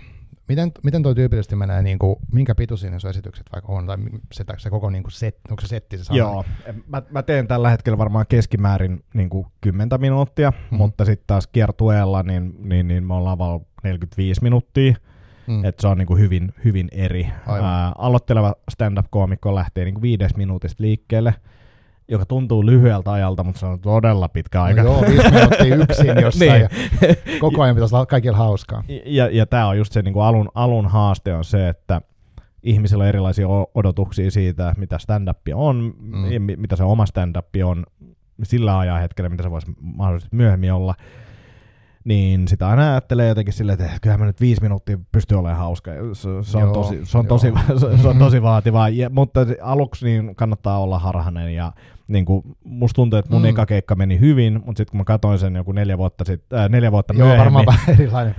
miten, miten toi tyypillisesti menee, niin kuin, minkä pituisia sun esitykset vaikka on, tai se, se koko niin kuin set, onko se setti se sama? Joo, mä, mä teen tällä hetkellä varmaan keskimäärin niin kuin 10 minuuttia, mm. mutta sitten taas kiertueella niin, niin, niin me ollaan vaan 45 minuuttia, Mm. että se on niin kuin hyvin, hyvin eri. Aivan. Ää, aloitteleva stand-up-koomikko lähtee niin kuin viides minuutista liikkeelle, joka tuntuu lyhyeltä ajalta, mutta se on todella pitkä aika. No joo, viisi minuuttia yksin jossain Niin. ja koko ajan pitäisi olla kaikilla hauskaa. Ja, ja tämä on just se niin kuin alun, alun haaste on se, että ihmisillä on erilaisia odotuksia siitä, mitä stand-up on, Mm. mitä se oma stand-up on sillä ajan hetkellä, mitä se voisi mahdollisesti myöhemmin olla. Niin sitä aina ajattelee jotenkin silleen, että kyllähän mä nyt viisi minuuttia pystyy olemaan hauska. Se, se, on, Joo, tosi, se, on, joo. tosi, se, se on tosi vaativaa, ja, mutta aluksi niin kannattaa olla harhainen ja niin kuin, musta tuntuu, että mun Mm. mm. eka keikka meni hyvin, mutta sitten kun mä katsoin sen joku neljä vuotta, sit, äh, neljä vuotta Joo, myöhemmin, varmaan vähän erilainen.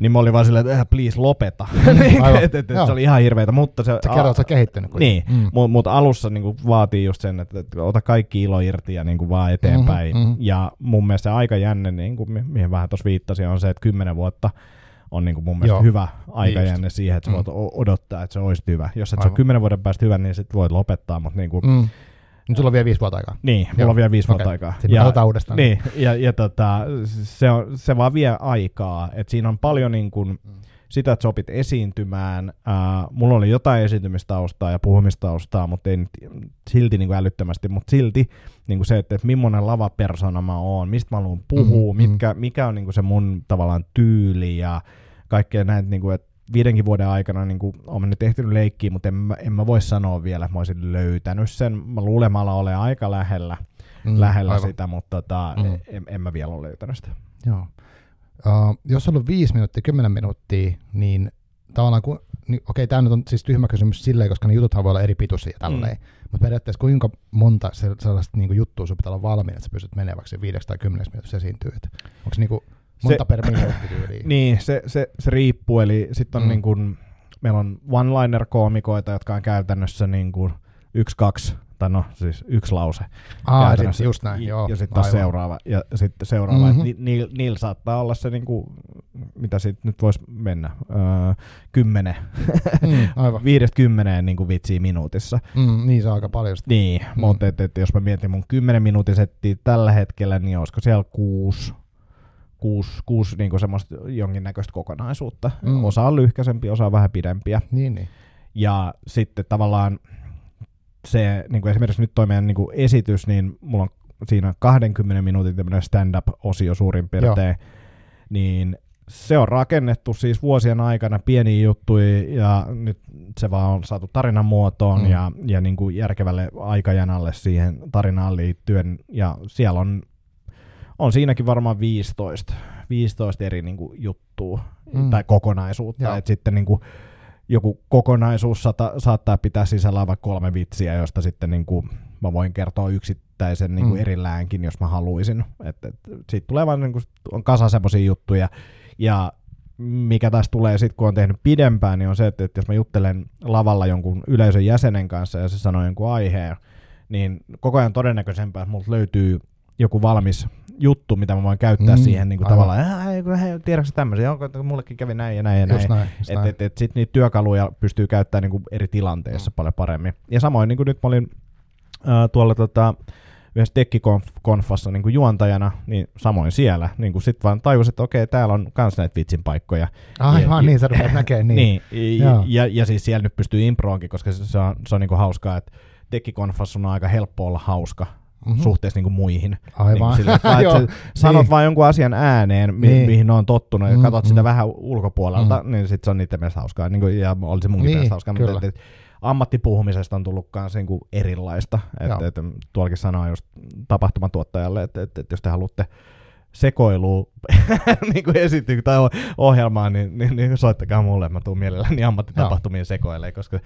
Niin mä olin vaan silleen, että äh, please lopeta. Mm, et, et, et, se oli ihan hirveetä, mutta se... Se kertoo, että sä kehittynyt. Niin, Mm. mutta mut alussa niinku vaatii just sen, että, että ota kaikki ilo irti ja niinku vaan eteenpäin. Mhm, mhm. Ja mun mielestä se aikajänne, niinku, mi- mihin vähän tuossa viittasin, on se, että kymmenen vuotta on niinku mun mielestä Joo. hyvä aikajänne siihen, että sä Mm. voit o- odottaa, että se olisi hyvä. Jos et se ole kymmenen vuoden päästä hyvä, niin sit voit lopettaa, mutta niinku, Mm. Nyt sulla on vielä viisi vuotta aikaa. niin, mulla Joo. on vielä viisi vuotta Okei. aikaa. Sitten katsotaan uudestaan. Niin, ja, ja tota, se, on, se vaan vie aikaa. Et siinä on paljon niin kun, Mm. sitä, että sä opit esiintymään. Ää, mulla oli jotain esiintymistaustaa ja puhumistaustaa, mutta ei nyt silti niin älyttömästi, mutta silti niin se, että, että millainen lavapersona mä oon, mistä mä haluan puhua, Mhm, mitkä, mikä on niin se mun tavallaan tyyli ja kaikkea näitä, niin kuin, että viidenkin vuoden aikana niin kuin, olen nyt ehtinyt leikkiä, mutta en, en mä voi sanoa vielä, että mä olisin löytänyt sen. Mä luulen, mä olen aika lähellä, Mm, lähellä aivan. sitä, mutta tota, Mm. en, en mä vielä ole löytänyt sitä. Joo. Uh, jos on ollut viisi minuuttia, kymmenen minuuttia, niin tavallaan, ku, niin, okei, tämä nyt on siis tyhmä kysymys silleen, koska ne jututhan voi olla eri pituisia tälleen, mm. mutta periaatteessa kuinka monta se, sellaista niin juttua sun pitää olla valmiina, että sä pystyt menemään vaikka se viideksi tai kymmeneksi minuutissa esiintyy, onko se niin kuin monta Se- per minuutti tyyliin? Niin, se, se, se riippuu, eli sitten on Mm. niin kuin, meillä on one-liner-koomikoita, jotka on käytännössä niin kuin yksi, kaksi, tai no siis yksi lause. Aa, sit, just näin, joo. Ja sitten taas seuraava, ja sitten seuraava. Mhm. Mm-hmm. Ni, ni, niillä saattaa olla se, niin kuin, mitä sitten nyt voisi mennä, öö, kymmenen, Mm, aivan. viidestä kymmeneen niin kuin vitsiä minuutissa. Mm, niin se on aika paljon. Sitä. Niin, Mm. mutta et, et, jos mä mietin mun 10 minuutin settiä tällä hetkellä, niin olisiko siellä kuusi, kuusi, kuusi niin kuin semmoista jonkinnäköistä kokonaisuutta. Mm. Osa on lyhkäisempiä, osa on vähän pidempiä. Niin, niin. Ja sitten tavallaan se, niin kuin esimerkiksi nyt toi meidän niin kuin esitys, niin mulla on siinä 20 minuutin tämmöinen stand-up-osio suurin piirtein, niin se on rakennettu siis vuosien aikana pieniä juttuja ja nyt se vaan on saatu tarinan muotoon mm. ja, ja niin kuin järkevälle aikajanalle siihen tarinaan liittyen ja siellä on, on siinäkin varmaan 15, 15 eri niin kuin juttua Mm. tai kokonaisuutta, Joo. että sitten niin kuin joku kokonaisuus saata, saattaa pitää sisällään vaikka kolme vitsiä, josta sitten niin kuin mä voin kertoa yksittäisen niin kuin Mm. eriläänkin, jos mä haluaisin. Et, et, siitä tulee vaan niin kuin, on kasa semmoisia juttuja. Ja mikä tässä tulee sitten, kun on tehnyt pidempään, niin on se, että, että jos mä juttelen lavalla jonkun yleisön jäsenen kanssa ja se sanoo jonkun aiheen, niin koko ajan todennäköisempää, että multa löytyy joku valmis juttu, mitä mä voin käyttää Mm, siihen niin kuin tavallaan, "Ää, ei, kun hei, tiedätkö tämmöisiä, onko, että mullekin kävi näin ja näin ja näin. Just näin. Just Että näin. et, et sit niitä työkaluja pystyy käyttämään niinku eri tilanteissa mm. paljon paremmin. Ja samoin niinku nyt mä olin ää, tuolla tota, yhdessä tekkikonfassa niinku juontajana, niin samoin siellä. Niinku sit vaan tajus, että okei, täällä on kans näitä vitsin paikkoja. Aivan ja- niin, sä rupeat näkemään niin. niin. Joo. Ja, ja, siis siellä nyt pystyy improonkin, koska se, se on, se on niinku hauskaa, että tekkikonfassa on aika helppo olla hauska. Mm-hmm. suhteessa niinku muihin. Aivan. Niin sillä, että Joo, että sanot niin. vaan jonkun asian ääneen, mi- Niin. mihin ne on tottunut, ja Mm, katsot sitä mm. vähän ulkopuolelta, niin sit se on niiden mielestä hauskaa. Niin kuin, ja olisi munkin Niin, mielestä hauskaa. kyllä. Mutta et, et, ammattipuhumisesta on tullut myös niin erilaista. Joo. Et, et, tuollakin sanoo just tapahtumatuottajalle, että et, et, jos te haluatte sekoilua niin kuin esittyy tai ohjelmaa, niin, niin, niin, soittakaa mulle, mä tuun mielelläni ammattitapahtumiin sekoilee, koska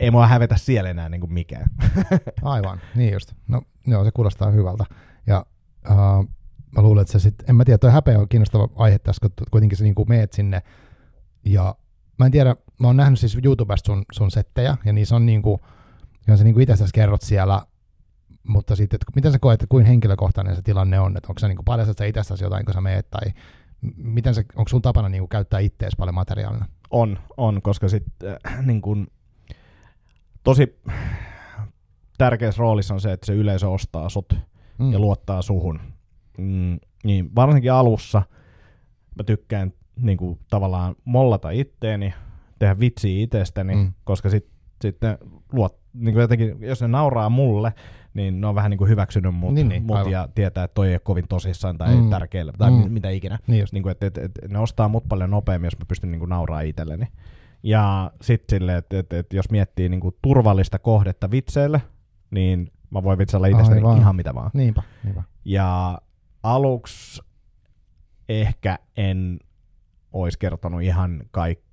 ei mua hävetä siellä enää niin kuin mikään. Aivan, niin just. No joo, se kuulostaa hyvältä. Ja uh, mä luulen, että se sitten, en mä tiedä, toi häpeä on kiinnostava aihe tässä, kun kuitenkin sä niinku meet sinne. Ja mä en tiedä, mä oon nähnyt siis YouTubesta sun, sun settejä, ja niissä on niinku, ja sä niinku itse kerrot siellä, mutta sitten, että miten sä koet, että kuin henkilökohtainen se tilanne on, että onko sä niinku paljastat sä itsestäsi jotain, kun sä meet, tai miten se, onko sun tapana niinku käyttää ittees paljon materiaalina? On, on, koska sitten äh, niin kun, tosi tärkeässä roolissa on se, että se yleisö ostaa sut Mm. ja luottaa suhun. Mm, niin varsinkin alussa mä tykkään niin kuin, tavallaan mollata itteeni, tehdä vitsiä itsestäni, Mm. koska sitten sit luot, niin kuin jotenkin, jos ne nauraa mulle, niin ne on vähän niin kuin hyväksynyt mut, Niin, niin, mut aivan. ja tietää, että toi ei ole kovin tosissaan tai Mm. tärkeällä tai Mm. mitä ikinä. Niin just. Niin kuin, että, että, että ne ostaa mut paljon nopeammin, jos mä pystyn niin kuin nauraa itselleni. Ja sitten silleen, että, että, että jos miettii niin kuin turvallista kohdetta vitseille, niin mä voin vitsailla itsestäni Aivan. ihan mitä vaan. Niinpä, niinpä. Ja aluksi ehkä en olisi kertonut ihan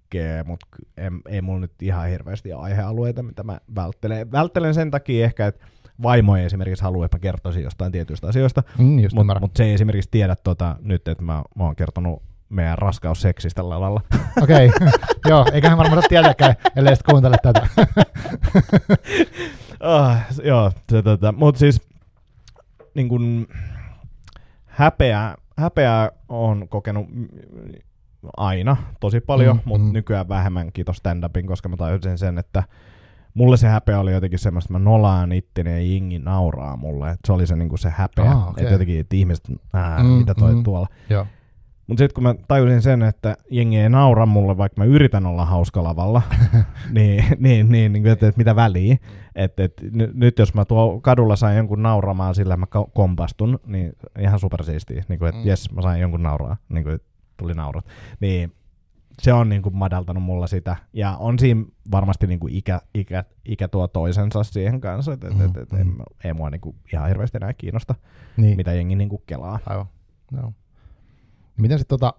kaikkea, mutta en, ei mulla nyt ihan hirveästi aihealueita, mitä mä välttelen. Välttelen sen takia ehkä, että vaimo ei esimerkiksi halua, että mä kertoisin jostain tietyistä asioista, Mm, mutta mut se ei esimerkiksi tiedä tota, nyt, että mä, mä oon kertonut meidän raskausseksistä tällä lailla. Okei, joo, eiköhän varmaan saa tietääkään, ellei sit kuuntele tätä. Ah, joo, se, tota, mutta siis niin kun, häpeää, häpeää on kokenut aina tosi paljon, Mm, mutta mm. nykyään vähemmän kiitos stand-upin, koska mä tajusin sen, että mulle se häpeä oli jotenkin semmoista, että mä nolaan itteni ja jingi nauraa mulle. Et se oli se, niin se häpeä, Ah, okei. että jotenkin, että ihmiset, ää, Mm, mitä toi mm. tuolla. joo. Mutta sitten kun mä tajusin sen, että jengi ei naura mulle, vaikka mä yritän olla hauska lavalla, niin, niin, niin, niin että, että mitä väliä. Että, että ny, nyt jos mä tuo kadulla sain jonkun nauramaan sillä, mä ko- kompastun, niin ihan supersiistiä. Niin kuin, että Mm. jes, mä sain jonkun nauraa. Niin kuin, tuli naurat. Niin se on niin kuin madaltanut mulla sitä. Ja on siinä varmasti niin kuin ikä, ikä, ikä tuo toisensa siihen kanssa. Että, että, että, että Mm, ei, mm. ei mua niin kuin ihan hirveästi enää kiinnosta, Niin. mitä jengi niin kuin kelaa. Aivan. Joo. Miten sitten tota,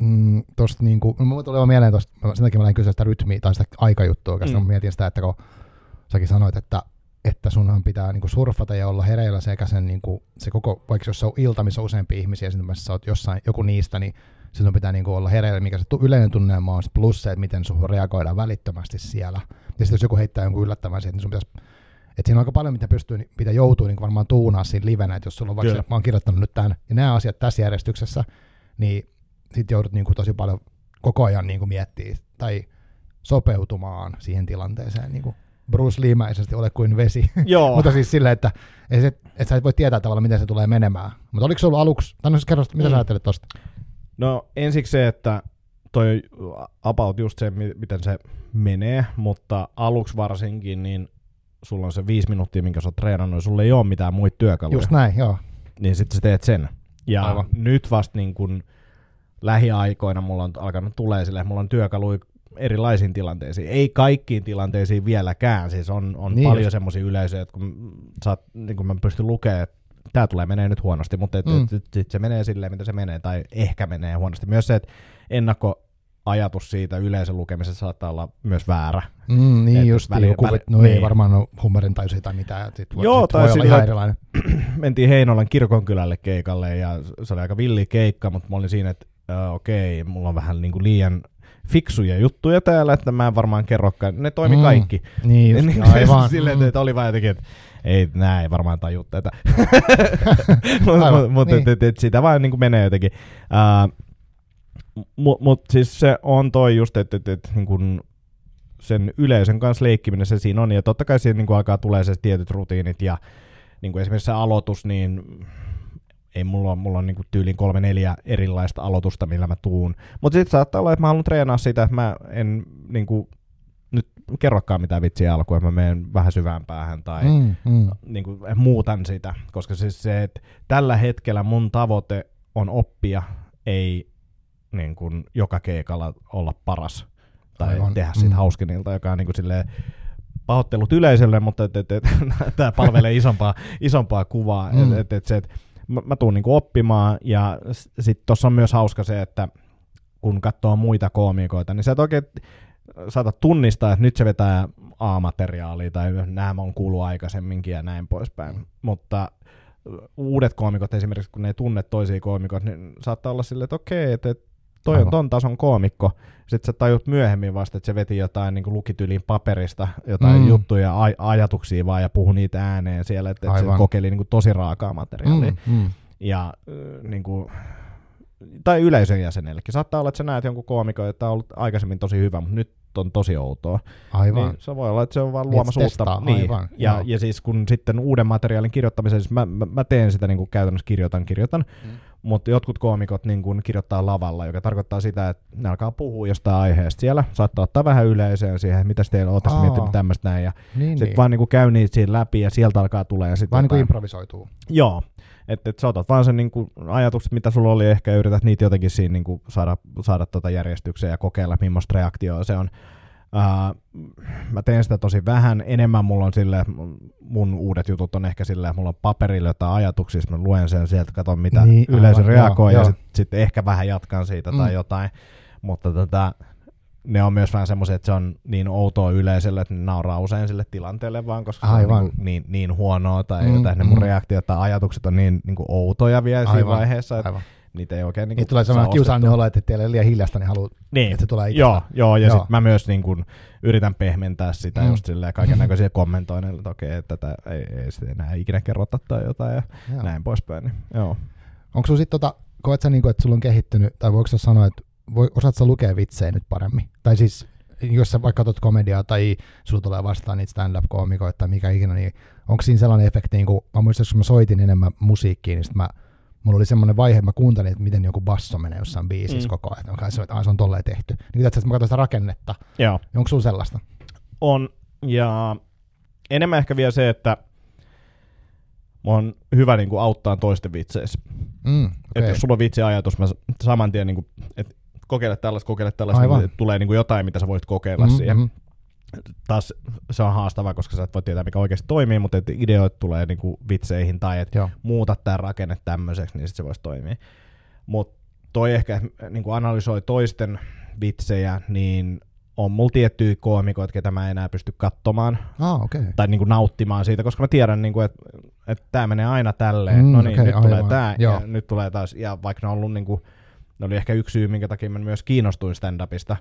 mm, tosta niinku, no mulla tuli mieleen tosta, mä- sen takia mä lähdin kysyä sitä rytmiä tai sitä aikajuttua oikeastaan, mm. Mm. mietin sitä, että kun säkin sanoit, että että sunhan pitää niinku surfata ja olla hereillä sekä sen niinku, se koko, vaikka jos se on ilta, missä on useampia ihmisiä, sitten sä oot jossain, joku niistä, niin sinun pitää niinku olla hereillä, mikä se yleinen tunnelma on, plus se, että miten sun reagoidaan välittömästi siellä. Ja sitten jos joku heittää jonkun yllättävän siihen, niin sun pitäisi et siinä on aika paljon, mitä, pystyy, mitä joutuu niin varmaan tuunaa siinä livenä, että jos sulla on vaikka, Kyllä. mä oon kirjoittanut nyt tämän, ja nämä asiat tässä järjestyksessä, niin sit joudut niin kuin tosi paljon koko ajan niin kuin miettiä tai sopeutumaan siihen tilanteeseen. Niin kuin Bruce Lee-mäisesti ole kuin vesi. Joo. Mutta siis silleen, että, että, se, että sä et voi tietää tavallaan, miten se tulee menemään. Mutta oliko se ollut aluksi, tai no siis kerro, mitä Mm. sä ajattelet tosta? No ensiksi se, että toi about just se, mi- miten se menee, mutta aluksi varsinkin, niin sulla on se viisi minuuttia, minkä sä oot treenannut, ja sulla ei ole mitään muita työkaluja, Just näin, joo. niin sitten sä teet sen. Ja Aivan. Nyt vasta niin kun lähiaikoina mulla on alkanut tulee sille, mulla on työkaluja erilaisiin tilanteisiin. Ei kaikkiin tilanteisiin vieläkään, siis on, on Niin paljon semmoisia yleisöjä, että kun, oot, niin kun mä pystyn lukemaan, että tämä tulee menee nyt huonosti, mutta et, Mm. mm. et, et, sit se menee silleen, mitä se menee, tai ehkä menee huonosti. Myös se, että ennakko ajatus siitä yleisön lukemisesta saattaa olla myös väärä. Mm, niin Et just, väli- joku, väli- no niin. ei varmaan ole huumorin tai tai mitään. Sit voi, Joo, sit tai voi olla ihan erilainen. Mentiin Heinolan kirkonkylälle keikalle ja se oli aika villi keikka, mutta mä olin siinä, että äh, okei, mulla on vähän niin kuin liian fiksuja juttuja täällä, että mä en varmaan kerrokaan. Ne toimi Mm, kaikki. Niin, just, Niin, aivan. Silleen, Mm. että oli vaan jotenkin, että ei, nää ei varmaan taju tätä. Mutta niin. et, et, sitä vaan niin kuin menee jotenkin. Mutta mut siis se on toi just, että et, et, niin kuin sen yleisön kanssa leikkiminen se siinä on. Ja totta kai siinä niin kuin alkaa tulee se tietyt rutiinit ja niin kuin esimerkiksi se aloitus, niin ei mulla on, mulla on niinku tyyliin kolme neljä erilaista aloitusta, millä mä tuun. Mutta sitten saattaa olla, että mä haluan treenaa sitä, että mä en niinku, kerrokaan mitään vitsiä alkuun, että mä menen vähän syvään päähän tai mm. Mm, mm. niinku, muutan sitä. Koska siis se, että tällä hetkellä mun tavoite on oppia, ei niin kuin, joka keikalla olla paras tai Aivan. Tehdä siitä Mm. hauskinilta, joka on niin kuin, silleen, pahoittelut yleisölle, mutta tämä palvelee isompaa, isompaa kuvaa. Mm. Mm. Et, et, et se, et, mä, mä tuun niinku oppimaan ja sitten tuossa on myös hauska se, että kun katsoo muita koomikoita, niin sä et oikein saata tunnistaa, että nyt se vetää A-materiaalia tai nämä on kuullut aikaisemminkin ja näin poispäin. Mutta uudet koomikot esimerkiksi, kun ne ei tunne toisia koomikoita, niin saattaa olla silleen, että okei, että toi Aivan. on ton tason koomikko. Sitten sä tajut myöhemmin vasta, että se veti jotain niin lukityliin paperista, jotain Mm. mm. juttuja, aj- ajatuksia vaan ja puhui niitä ääneen siellä, että, että se kokeili niin kuin tosi raakaa materiaalia. Mm, mm. Ja niin kuin, tai yleisön jäsenellekin. Saattaa olla, että sä näet jonkun koomikon, että on ollut aikaisemmin tosi hyvä, mutta nyt on tosi outoa. Aivan. Niin se voi olla, että se on vaan Niin, luomassa uutta. Niin. aivan, ja, joo. ja siis kun sitten uuden materiaalin kirjoittamisen, siis mä, mä, mä teen sitä niin kuin käytännössä kirjoitan, kirjoitan, Mm. mutta jotkut koomikot niin kuin kirjoittaa lavalla, joka tarkoittaa sitä, että ne alkaa puhua jostain aiheesta siellä, saattaa ottaa vähän yleisöä siihen, että mitä teillä ootas Aa. miettinyt tämmöistä näin, ja Niin, sitten niin. vaan niin kuin käy niitä siinä läpi, ja sieltä alkaa tulee, ja sitten Vaan niin kuin improvisoituu. Joo, että et sä otat vaan sen niinku ajatukset, mitä sulla oli, ehkä yrität niitä jotenkin siinä niinku saada, saada tota järjestykseen ja kokeilla, millaista reaktioa se on. Uh, mä teen sitä tosi vähän, enemmän mulla on silleen, että mun- uudet jutut on ehkä silleen, että mulla on paperilla jotain ajatuksia, mä luen sen sieltä, katson mitä Niin, niin, yleisö aivan, reagoi joo, ja sitten sit ehkä vähän jatkan siitä Mm. tai jotain, mutta tota, ne on myös vähän semmoisia, että se on niin outoa yleisölle, että ne nauraa usein sille tilanteelle vaan, koska se Aivan. on niin, niin, niin huonoa tai Mm, mm, jotain, ne mun mm. reaktiot tai ajatukset on niin, niin kuin outoja vielä siinä Aivan, vaiheessa, että Aivan. niitä ei oikein niin Niin kuin tulee saa sellainen kiusallinen olo, että teillä ei liian hiljasta, niin haluat, Niin. että se tulee itsestä. Joo, joo, ja sitten mä myös niin kun yritän pehmentää sitä Mm. mm. just silleen kaiken näköisiä kommentoinneilla, että okei, että tätä ei, ei sitten enää ikinä kerrota tai jotain ja Joo. näin poispäin. Niin, joo. Onko sulla sitten tota, koet sä niinku, että sulla on kehittynyt, tai voiko sä sanoa, että voi, osaat sä lukea vitsejä nyt paremmin? Tai siis, jos sä vaikka katsot komediaa tai sulla tulee vastaan niitä stand-up-koomikoita tai mikä ikinä, niin onko siinä sellainen efekti, niin kuin, mä muistan, kun mä soitin enemmän musiikkiin, niin sit mä, mulla oli semmoinen vaihe, että mä kuuntelin, että miten joku basso menee jossain biisissä mm. Koko ajan. Mä katsoin, että se on tolleen tehty. Niin että mä katsoin sitä rakennetta. joo. Niin onko sulla sellaista? On, ja enemmän ehkä vielä se, että mä on hyvä niin kuin auttaa toisten vitseissä. Mm, Okay. Että jos sulla on vitsiajatus, mä saman tien niin kuin, että kokeile tällaista, kokeile tällaista, Aivan. niin, tulee niin kuin jotain, mitä sä voit kokeilla Mm, mm, siihen. Taas se on haastavaa, koska sä et voi tietää, mikä oikeasti toimii, mutta että ideoit tulee niin kuin vitseihin tai että Joo. muuta tämä rakenne tämmöiseksi, niin sit se voisi toimia. Mutta toi ehkä niin kuin analysoi toisten vitsejä, niin on mulla tiettyjä koomikoita, ketä mä en enää pysty katsomaan Ah. Okay. tai niin kuin nauttimaan siitä, koska mä tiedän, niin kuin, että, että tämä menee aina tälleen. Mm, no niin, okay, nyt tulee aivan. tämä Joo. ja nyt tulee taas. Ja vaikka ne on ollut niin kuin, ne oli ehkä yksi syy, minkä takia mä myös kiinnostuin stand-upista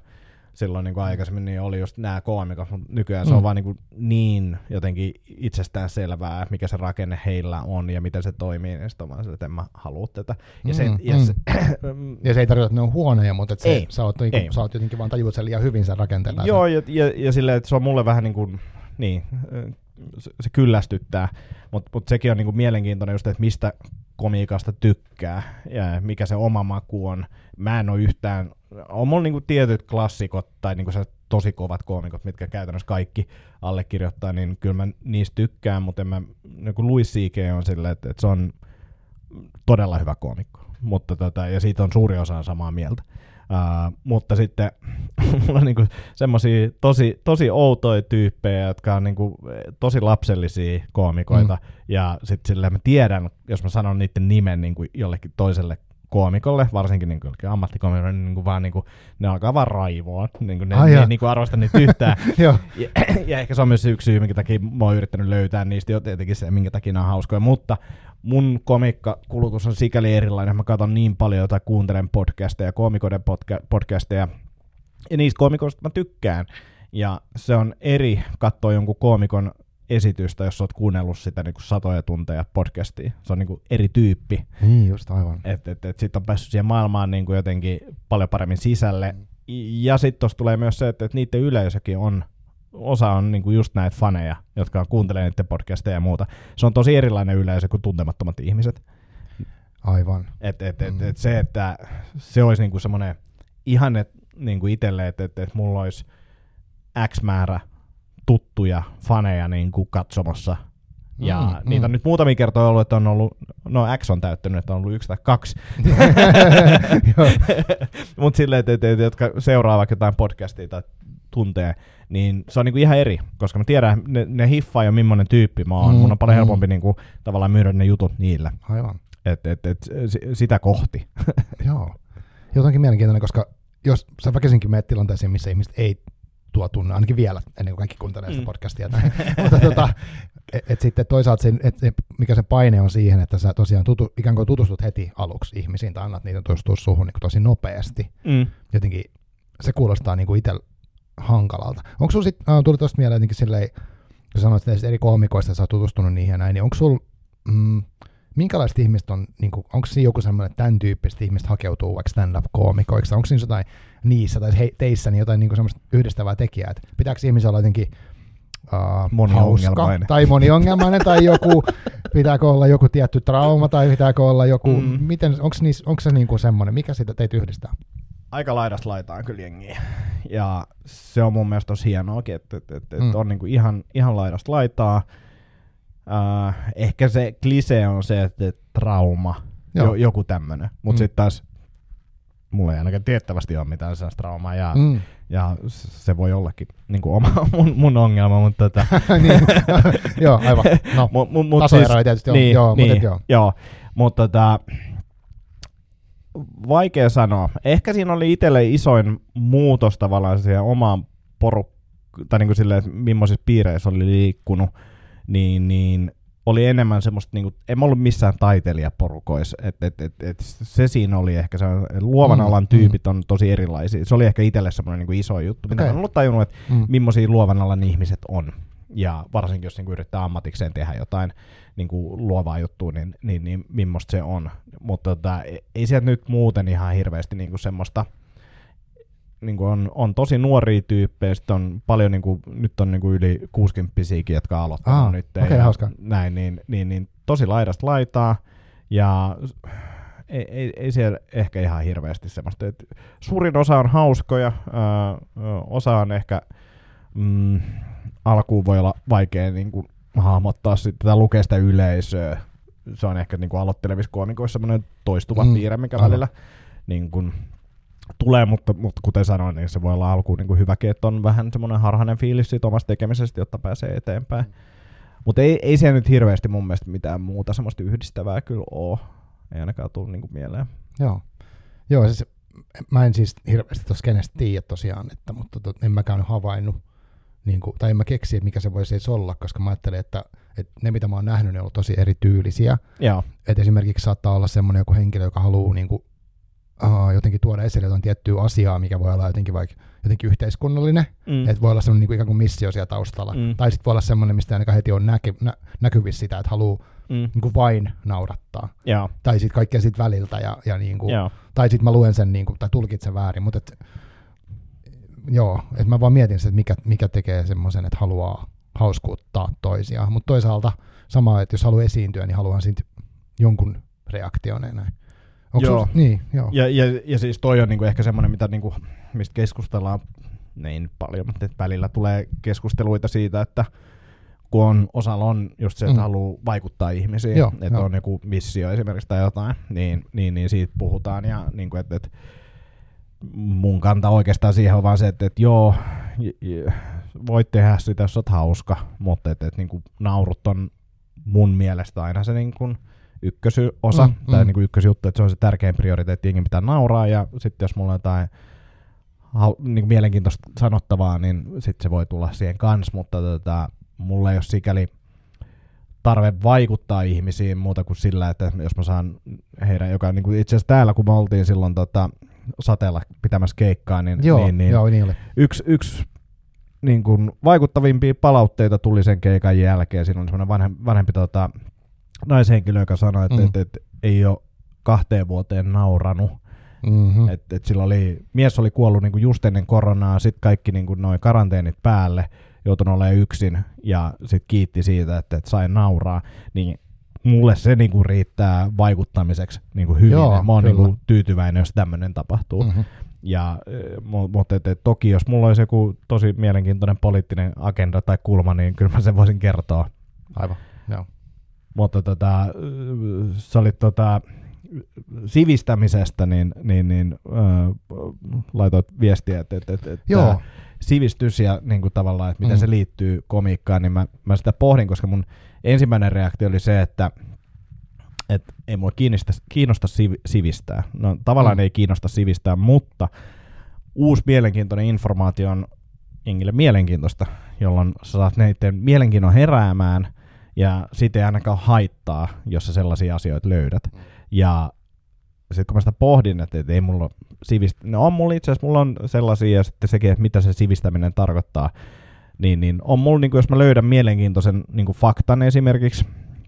silloin niin kuin aikaisemmin, niin oli just nämä koomikot, mutta nykyään se Mm. on vaan niin, kuin niin jotenkin itsestään selvää, mikä se rakenne heillä on ja miten se toimii, niin sitten on vaan se, että en mä halua tätä. Ja, se, Mm, ja mm. se, Ja se ei tarkoita, että ne on huonoja, mutta että se, Ei. sä, oot, niinku, Ei. sä oot jotenkin vaan tajuut sen liian hyvin sen rakenteen. tai Joo, ja, ja, ja silleen, että se on mulle vähän niin kuin, niin, se, kyllästyttää, mutta mut sekin on niin kuin mielenkiintoinen just, että mistä komiikasta tykkää ja mikä se oma maku on. Mä en ole yhtään, on mulla niin kuin tietyt klassikot tai niin kuin se tosi kovat koomikot, mitkä käytännössä kaikki allekirjoittaa, niin kyllä mä niistä tykkään, mutta en mä, niin kuin Louis C.K. on silleen, että, että se on todella hyvä koomikko, mutta tota, ja siitä on suuri osa samaa mieltä. Uh, mutta sitten mulla on niinku semmosia tosi, tosi outoja tyyppejä, jotka on niinku tosi lapsellisia koomikoita. Mm. Ja sitten silleen mä tiedän, jos mä sanon niiden nimen niinku jollekin toiselle koomikolle, varsinkin niin kuin ammattikoomikolle, niin kuin vaan niin kuin, ne alkaa vaan raivoa. Niin kuin ne, Ai ne ei niin kuin arvosta niitä yhtään. Ja, ja, ehkä se on myös yksi syy, minkä takia mä oon yrittänyt löytää niistä jo tietenkin se, minkä takia ne on hauskoja. Mutta mun komikkakulutus on sikäli erilainen. Mä katson niin paljon tai kuuntelen podcasteja, koomikoiden podca- podcasteja. Ja niistä koomikoista mä tykkään. Ja se on eri katsoa jonkun koomikon esitystä, jos oot kuunnellut sitä niin kuin satoja tunteja podcastia. Se on niin kuin eri tyyppi. Niin, just aivan. Että et, et sitten on päässyt siihen maailmaan niin kuin jotenkin paljon paremmin sisälle. Ja sitten tuossa tulee myös se, että et niiden yleisökin on, osa on niin kuin just näitä faneja, jotka kuuntelee niiden podcasteja ja muuta. Se on tosi erilainen yleisö kuin tuntemattomat ihmiset. Aivan. Et, et, et, Mm. et se, että se olisi niinku semmoinen ihanne niinku itselle, että et, et mulla olisi X määrä tuttuja faneja niinku katsomassa. Ja Mm, niitä on mm. nyt muutamia kertoja ollut, että on ollut, no X on täyttänyt, että on ollut yksi tai kaksi. Mutta silleen, että, että, että, jotka seuraa vaikka jotain podcastia tai tuntee, niin se on niinku ihan eri, koska mä tiedän, ne, ne hiffaa jo millainen tyyppi mä oon. Mm, Mun on paljon mm. helpompi niinku, tavallaan myydä ne jutut niille. Aivan. Et, et, et, si- sitä kohti. Joo. Jotenkin mielenkiintoinen, koska jos sä väkisinkin menet tilanteeseen, missä ihmiset ei tuo tunne, ainakin vielä, ennen kuin kaikki kuuntelee sitä Mm. podcastia. Mutta tota, et, et sitten toisaalta sen, et, et, mikä se paine on siihen, että sä tosiaan tutu, ikään kuin tutustut heti aluksi ihmisiin tai annat niitä tutustua suhun niin tosi nopeasti. Mm. Jotenkin se kuulostaa niin kuin itsellä hankalalta. Onko sulla sitten, äh, tuli tuosta mieleen jotenkin silleen, kun sanoit eri koomikoista, sä oot tutustunut niihin ja näin, niin onko sulla, mm, minkälaiset ihmiset on, niin kuin, onko siinä joku semmoinen, että tämän tyyppiset ihmiset hakeutuu vaikka stand-up-koomikoiksi, onko siinä jotain niissä tai he, teissä niin jotain niin kuin semmoista yhdistävää tekijää, että pitääkö ihmisen olla jotenkin uh, Moniongelmainen. tai moniongelmainen tai joku, pitääkö olla joku tietty trauma tai pitääkö olla joku, Mm. miten, onko, niissä, onko se niin kuin semmoinen, mikä sitä teitä yhdistää? aika laidasta laitaan kyllä jengiä. Ja se on mun mielestä tosi hienoakin, että, että, että, Mm. on niinku ihan, ihan laidasta laitaa. Uh, ehkä se klise on se, että, että trauma, Joo. jo, joku tämmönen. Mutta Mm. sitten taas mulla ei ainakaan tiettävästi ole mitään sellaista traumaa, ja, mm. Ja se voi ollakin niin kuin oma mun, mun ongelma, mutta tota, niin, joo, aivan. No, mu, mu, mut siis, tietysti on, niin, joo, niin, mutta joo. joo. Mutta tota, vaikea sanoa. Ehkä siinä oli itselle isoin muutos tavallaan siihen omaan porukkaan, tai niin kuin silleen, että millaisissa piireissä oli liikkunut, niin, niin oli enemmän semmoista, niin kuin, en mä ollut missään taiteilijaporukoissa, et, et, et, et se siinä oli ehkä se, luovan Mm, alan tyypit on tosi erilaisia. Se oli ehkä itselle semmoinen niin kuin iso juttu, mitä okay. en ollut tajunnut, että Mm. millaisia luovan alan ihmiset on. Ja varsinkin jos niin yrittää ammatikseen tehdä jotain niin kuin luovaa juttua, niin, niin, niin millaista se on. Mutta tota, ei- ei sieltä nyt muuten ihan hirveästi niin kuin semmoista, niin kuin on, on tosi nuoria tyyppejä, sitten on paljon, niin kuin, nyt on niin kuin yli 60 jotka on aloittanut Aa, nyt. okei, ja hauska. Näin, niin, niin, niin tosi laidasta laitaa. Ja ei, ei, ei siellä ehkä ihan hirveästi semmoista. Et suurin osa on hauskoja, ää, osa on ehkä mm, alkuun voi olla vaikea niin kuin, hahmottaa sitten tai lukea sitä yleisöä. Se on ehkä niin kuin aloittelevissa koomikoissa semmoinen toistuva Mm, piirre, mikä aivan. välillä niin kuin, tulee, mutta, mutta kuten sanoin, niin se voi olla alkuun niin kuin hyväkin, että on vähän semmoinen harhainen fiilis siitä omasta tekemisestä, jotta pääsee eteenpäin. Mutta ei, ei siellä nyt hirveästi mun mielestä mitään muuta semmoista yhdistävää kyllä ole. Ei ainakaan tullut niinku mieleen. Joo. Joo, siis mä en siis hirveästi tuossa kenestä tiedä tosiaan, että, mutta tot, en mäkään havainnut, niin kuin, tai en mä keksi, että mikä se voisi edes olla, koska mä ajattelin, että, että ne mitä mä oon nähnyt, ne on tosi erityylisiä. Joo. Että esimerkiksi saattaa olla semmoinen joku henkilö, joka haluaa niin kuin, uh, jotenkin tuoda esille jotain tiettyä asiaa, mikä voi olla jotenkin vaikka jotenkin yhteiskunnallinen, Mm. että voi olla semmoinen niin kuin ikään kuin missio siellä taustalla. Mm. Tai sitten voi olla semmoinen, mistä ainakaan heti on näky, nä, näkyvissä sitä, että haluaa mm. niin kuin vain naurattaa. Joo. Tai sitten kaikkea siitä väliltä ja, ja niin kuin, Joo. tai sitten mä luen sen niin kuin, tai tulkitsen väärin, mutta et, joo, että mä vaan mietin sitä, että mikä, mikä tekee semmoisen, että haluaa hauskuuttaa toisiaan, mutta toisaalta sama, että jos haluaa esiintyä, niin haluan siitä jonkun reaktion näin. Onko Joo. Sul, niin, joo. Ja, ja, ja siis toi on niinku ehkä semmoinen, mitä niinku, mistä keskustellaan, nyt paljon, mutta välillä tulee keskusteluita siitä, että kun on, osalla on just se, että Mm. haluaa vaikuttaa ihmisiin, Joo, että joo. on joku missio esimerkiksi tai jotain, niin, niin, niin siitä puhutaan ja niin kuin, että, että mun kanta oikeastaan siihen on vaan se, että, että joo, voit tehdä sitä, jos oot hauska, mutta että, että niin kuin naurut on mun mielestä aina se niin kuin ykkösosa Mm, tai mm. niin kuin ykkösjuttu, että se on se tärkein prioriteetti, jengi pitää nauraa ja sitten jos mulla on jotain niin kuin mielenkiintoista sanottavaa, niin sitten se voi tulla siihen kanssa, mutta tota, mulla ei ole sikäli tarve vaikuttaa ihmisiin muuta kuin sillä, että jos mä saan heidän, joka niin kuin itse asiassa täällä, kun me oltiin silloin tota, sateella pitämässä keikkaa, niin, Joo, niin, niin joo, niin oli. yksi, yksi niin kuin vaikuttavimpia palautteita tuli sen keikan jälkeen. Siinä oli semmoinen vanhempi, vanhempi tota, naishenkilö, joka sanoi, että Mm. et, et, ei ole kahteen vuoteen nauranut. Mm-hmm. Mm. Et, et sillä oli, mies oli kuollut niin kuin just ennen koronaa, sitten kaikki niin kuin noi karanteenit päälle, joutunut olemaan yksin ja sitten kiitti siitä, että, että sai nauraa. Niin mulle se niin kuin riittää vaikuttamiseksi niin kuin hyvin. Joo, Mä oon niin kyllä. kuin tyytyväinen, jos tämmöinen tapahtuu. Mm-hmm. Ja, mutta et, et, toki jos mulla olisi joku tosi mielenkiintoinen poliittinen agenda tai kulma, niin kyllä mä sen voisin kertoa. Aivan, joo. Mutta tota, sä olit tota, sivistämisestä, niin, niin, niin äh, laitoit viestiä, että, että, että, Joo, sivistys ja niin kuin tavallaan, että miten Mm. se liittyy komiikkaan, niin mä, mä sitä pohdin, koska mun ensimmäinen reaktio oli se, että että ei mua kiinnosta, kiinnosta siv- sivistää. No tavallaan Mm. ei kiinnosta sivistää, mutta uusi mielenkiintoinen informaatio on jengille mielenkiintoista, jolloin sä saat neiden mielenkiinnon heräämään ja siitä ei ainakaan haittaa, jos sä sellaisia asioita löydät. Ja sitten kun mä sitä pohdin, että, että ei mulla sivistä, no on mulla itse asiassa, mulla on sellaisia ja sitten sekin, että mitä se sivistäminen tarkoittaa, niin, niin on mulla, niin kuin, jos mä löydän mielenkiintoisen niin kuin faktan esimerkiksi,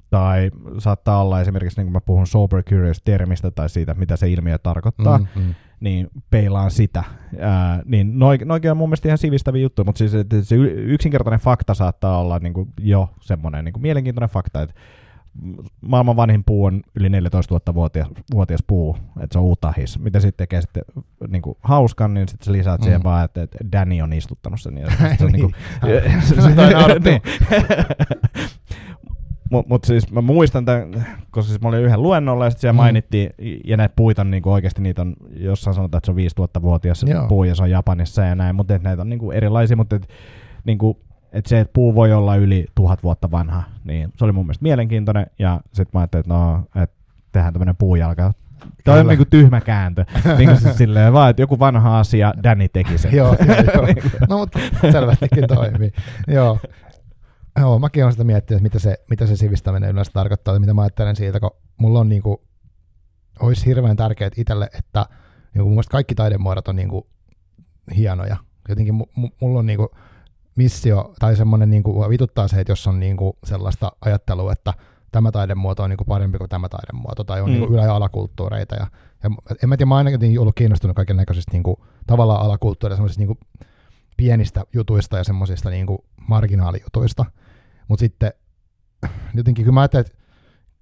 tai saattaa olla esimerkiksi, niin kuin mä puhun sober curious termistä tai siitä, mitä se ilmiö tarkoittaa, mm. Mm-hmm. Niin peilaan sitä. Ää, niin noi- noikin on mun mielestä ihan sivistäviä juttuja, mutta siis että se yksinkertainen fakta saattaa olla niin kuin jo semmoinen niin kuin mielenkiintoinen fakta, että maailman vanhin puu on yli 14 000 vuotias, vuotias puu, että se on utahis. Mitä sitten tekee sitten niin kuin hauskan, niin sitten sä lisäät mm. siihen vaan, että, että Danny on istuttanut sen. Ja sit se on niin kuin, Niin. Mutta mut siis mä muistan tämän, koska siis mä olin yhden luennolla ja sitten siellä Mm. mainittiin, ja näitä puita on niinku oikeasti niitä on, jossain sanotaan, että se on 5000-vuotias Joo. puu ja se on Japanissa ja näin, mutta näitä on niinku erilaisia, mutta et, niinku, et se, että puu voi olla yli tuhat vuotta vanha, niin se oli mun mielestä mielenkiintoinen ja sitten mä ajattelin, että no, että tehdään tämmöinen puujalka. Tämä on niinku tyhmä kääntö. niinku siis silleen vaan, että joku vanha asia, Danny teki sen. joo, joo, joo. No mutta selvästikin toimii. Joo. Joo, mäkin olen sitä miettinyt, että mitä se, mitä se sivistäminen yleensä tarkoittaa, tai mitä mä ajattelen siitä, kun mulla on niinku, olisi hirveän tärkeää itselle, että niinku, mun mielestä kaikki taidemuodot on niinku hienoja. Jotenkin mu, mu, mulla on niinku missio, tai semmoinen niinku, vituttaa se, että jos on niinku sellaista ajattelua, että tämä taidemuoto on niinku parempi kuin tämä taidemuoto, tai on Mm. mm. niinku ylä- ja alakulttuureita. Ja, ja en mä tiedä, mä ainakin ollut kiinnostunut kaiken näköisistä niinku, tavallaan alakulttuureista, semmoisista niinku, pienistä jutuista ja semmoisista niinku marginaalijutuista. Mutta sitten jotenkin kyllä mä ajattelen, että,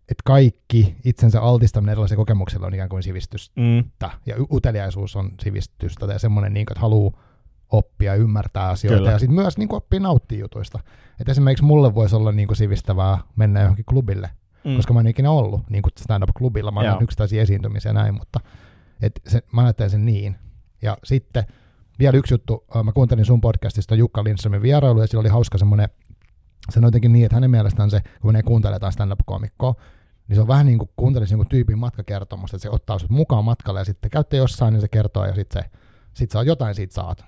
että kaikki itsensä altistaminen erilaisille kokemuksille on ikään kuin sivistystä. Mm. Ja uteliaisuus on sivistystä ja semmoinen, niin kuin, että haluaa oppia ja ymmärtää asioita Kyllä. ja sitten myös niin kuin, oppia nauttia jutuista. Et esimerkiksi mulle voisi olla niin kuin, sivistävää mennä johonkin klubille, Mm. koska mä en ikinä ollut niin kuin stand-up-klubilla. Mä olen yksittäisiä esiintymisiä ja näin, mutta et se, mä ajattelen sen niin. Ja sitten vielä yksi juttu, mä kuuntelin sun podcastista Jukka Lindströmin vierailu ja sillä oli hauska semmoinen, se on jotenkin niin, että hänen mielestään se, kun menee kuuntelemaan stand-up-komikkoa, niin se on vähän niin kuin kuuntelisi jonkun tyypin matkakertomusta, että se ottaa sut mukaan matkalle ja sitten käytte jossain, niin se kertoo ja sitten se, sit oot jotain siitä saat.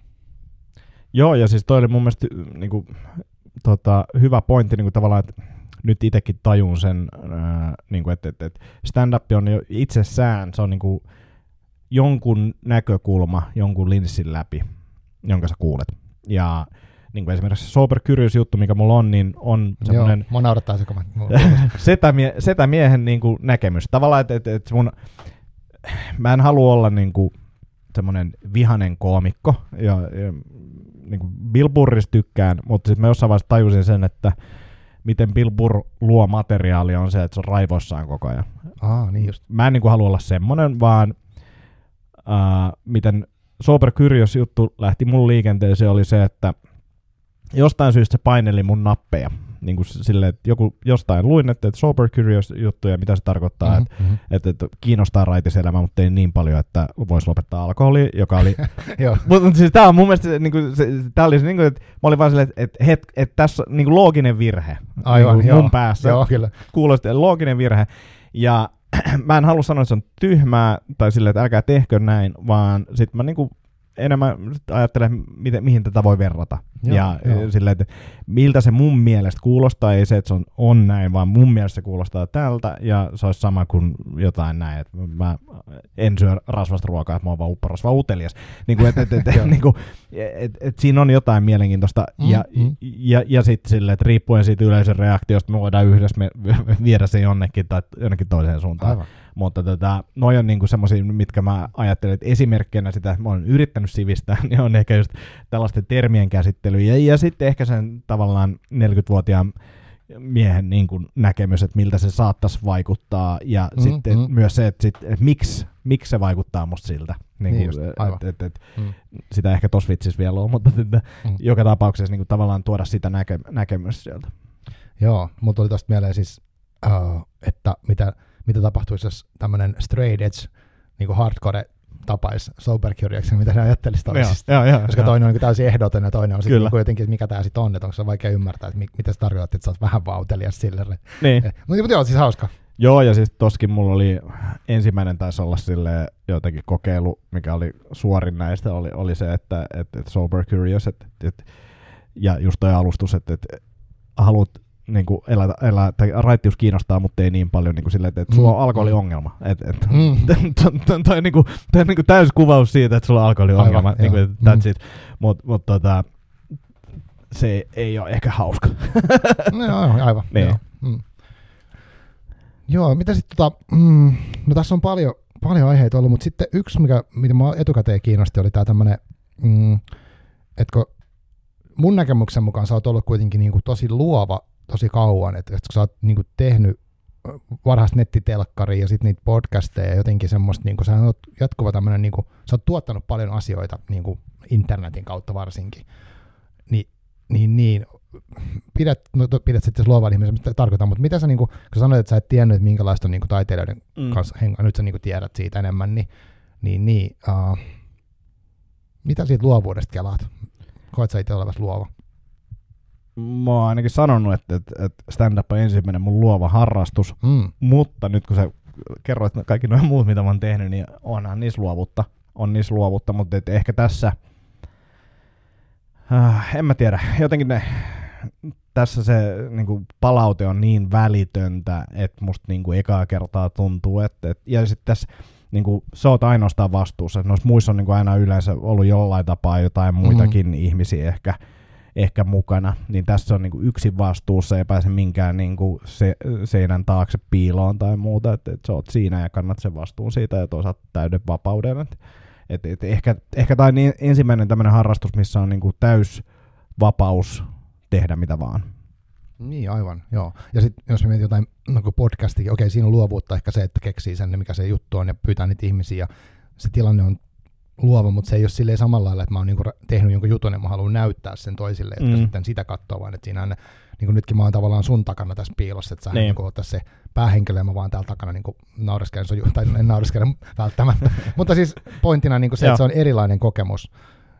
Joo, ja siis toi oli mun mielestä niinku, tota, hyvä pointti niinku tavallaan, että nyt itsekin tajun sen, ää, niinku, että et, et stand-up on jo itsessään, se on niinku jonkun näkökulma jonkun linssin läpi, jonka sä kuulet. Ja niin kuin esimerkiksi se Sober Curious juttu, mikä mulla on, niin on semmoinen Joo, mua naurattaa se, kun mä, setämie, setämiehen niin kuin näkemys. Tavallaan, että et, et mun, mä en halua olla niin kuin semmoinen vihanen koomikko, ja, ja niin kuin Bill Burrista tykkään, mutta sitten mä jossain vaiheessa tajusin sen, että miten Bill Burr luo materiaalia on se, että se on raivoissaan koko ajan. Aa, niin just. Mä en niin kuin halua olla semmoinen, vaan uh, miten Sober Curious juttu lähti mun liikenteeseen oli se, että jostain syystä se paineli mun nappeja. Niin kuin sille, että joku, jostain luin, että, että Sober Curious juttu ja mitä se tarkoittaa, mm-hmm. että, Mm-hmm. että, että kiinnostaa raitiselämä, mutta ei niin paljon, että voisi lopettaa alkoholi, joka oli mutta siis tää on mun mielestä, niin kuin, se, tää oli se, niin kuin, että mä olin vaan silleen, että, että, het, että tässä on niin kuin looginen virhe Aivan, niin kuin joo. mun päässä. Joo, kyllä. Kuulosti looginen virhe. Ja mä en halua sanoa, että se on tyhmää tai silleen, että älkää tehkö näin, vaan sitten mä niinku enemmän ajattelen, miten, mihin tätä voi verrata. Joo, ja joo. silleen, että miltä se mun mielestä kuulostaa, ei se, että se on, on näin, vaan mun mielestä se kuulostaa tältä, ja se olisi sama kuin jotain näin, että mä en syö rasvasta ruokaa, että mä oon vaan upporasva utelias. Niin kuin, et, et, et, niin kuin, et, et, siinä on jotain mielenkiintoista, Mm, ja, mm. ja, ja sitten silleen, että riippuen siitä yleisön reaktiosta, me voidaan yhdessä me, viedä se jonnekin tai jonnekin toiseen suuntaan. Aivan. Mutta tota, noi on niinku semmoisia, mitkä mä ajattelen, että esimerkkinä sitä, että mä oon yrittänyt sivistää, niin on ehkä just tällaisten termien käsittely. Ja, ja sitten ehkä sen tavallaan 40-vuotiaan miehen niin kuin näkemys, että miltä se saattaisi vaikuttaa. Ja Mm, sitten mm. myös se, että, sit, että miksi, miksi se vaikuttaa musta siltä. Niin Niin kuin, just, aivan. et, et, et, Mm. sitä ehkä tossa vitsissä vielä on, mutta että Mm. joka tapauksessa niin kuin tavallaan tuoda sitä näke, näkemystä sieltä. Joo, mutta tuli tosta mieleen siis, uh, että mitä, mitä tapahtuisi, jos tämmöinen straight edge, niin kuin hardcore tapaisi sober curiousin, mitä sä ajattelisit toisista. joo, joo, Koska toinen on niin täysin ehdoton ja toinen on sitten niin jotenkin, että mikä tämä sitten on, että onko se vaikea ymmärtää, että mi- mitä se tarkoittaa, että sä oot vähän vautelias sille. Niin. Mutta mut joo, siis hauska. Joo, ja siis toskin mulla oli ensimmäinen taisi olla sille jotenkin kokeilu, mikä oli suorin näistä, oli, oli se, että et, et sober curious, et, et, ja just toi alustus, että et, haluat niin kuin elää, elää, tai raittius kiinnostaa, mutta ei niin paljon niin kuin sille, että, että sulla on Mm. alkoholiongelma. Et, et, Mm. on toi on niinku täys kuvaus siitä, että sulla on alkoholiongelma. Aivan, joo. että that's Mm. it. Mutta mut, tota, se ei ole ehkä hauska. No, joo, aivan. Niin. Joo. Mm. joo, mitä sitten tota, mm, no tässä on paljon, paljon aiheita ollut, mutta sitten yksi, mikä, mitä mä etukäteen kiinnosti, oli tämä tämmöinen, mm, että kun mun näkemyksen mukaan sä oot ollut kuitenkin niinku tosi luova tosi kauan, että, että kun sä oot niinku tehnyt ö, varhaista nettitelkkaria ja sitten niitä podcasteja ja jotenkin semmoista, niinku, sä oot jatkuva tämmöinen, niinku, sä oot tuottanut paljon asioita niinku internetin kautta varsinkin, niin, niin, niin pidät, no, pidät sitten luovan ihmisen, mitä tarkoitan, mutta mitä sä, niinku, kun sä sanoit, että sä et tiennyt, että minkälaista on niinku, taiteilijoiden Mm. kanssa hengaa, nyt sä niinku tiedät siitä enemmän, niin, niin, niin uh, mitä siitä luovuudesta kelaat? Koet sä itse olevasi luova? Mä oon ainakin sanonut, että, että, että stand-up on ensimmäinen mun luova harrastus, Mm. mutta nyt kun sä kerroit kaikki nuo muut, mitä mä oon tehnyt, niin onhan niissä luovuutta. On niissä luovuutta, mutta et ehkä tässä, äh, en mä tiedä, jotenkin ne, tässä se niin kuin, palaute on niin välitöntä, että musta niin kuin, ekaa kertaa tuntuu, että, et, ja sitten tässä niin kuin, sä oot ainoastaan vastuussa. Noissa muissa on niin kuin, aina yleensä ollut jollain tapaa jotain muitakin mm. ihmisiä ehkä, ehkä mukana, niin tässä on niin kuin, yksin vastuussa, ei pääse minkään niin kuin, se, seinän taakse piiloon tai muuta, että et, sä oot siinä ja kannat sen vastuun siitä ja toisaalta täyden vapauden. Et, et, et ehkä, ehkä tämä on niin ensimmäinen tämmöinen harrastus, missä on niin kuin, täys vapaus tehdä mitä vaan. Niin, aivan, joo. Ja sitten jos mietin jotain no, kun podcastikin, okei, siinä on luovuutta ehkä se, että keksii sen, mikä se juttu on ja pyytää niitä ihmisiä ja se tilanne on luova, mutta se ei ole silleen samalla lailla, että mä oon niinku tehnyt jonkun jutun ja mä haluan näyttää sen toisille, jotka Mm. sitten sitä katsoo, vaan että siinä on, niin kuin nytkin mä oon tavallaan sun takana tässä piilossa, että sä Niin. niin. niin oot se päähenkilö ja mä vaan täällä takana niin naureskelen sun, tai en naureskele välttämättä, mutta siis pointtina niin se, että se on erilainen kokemus,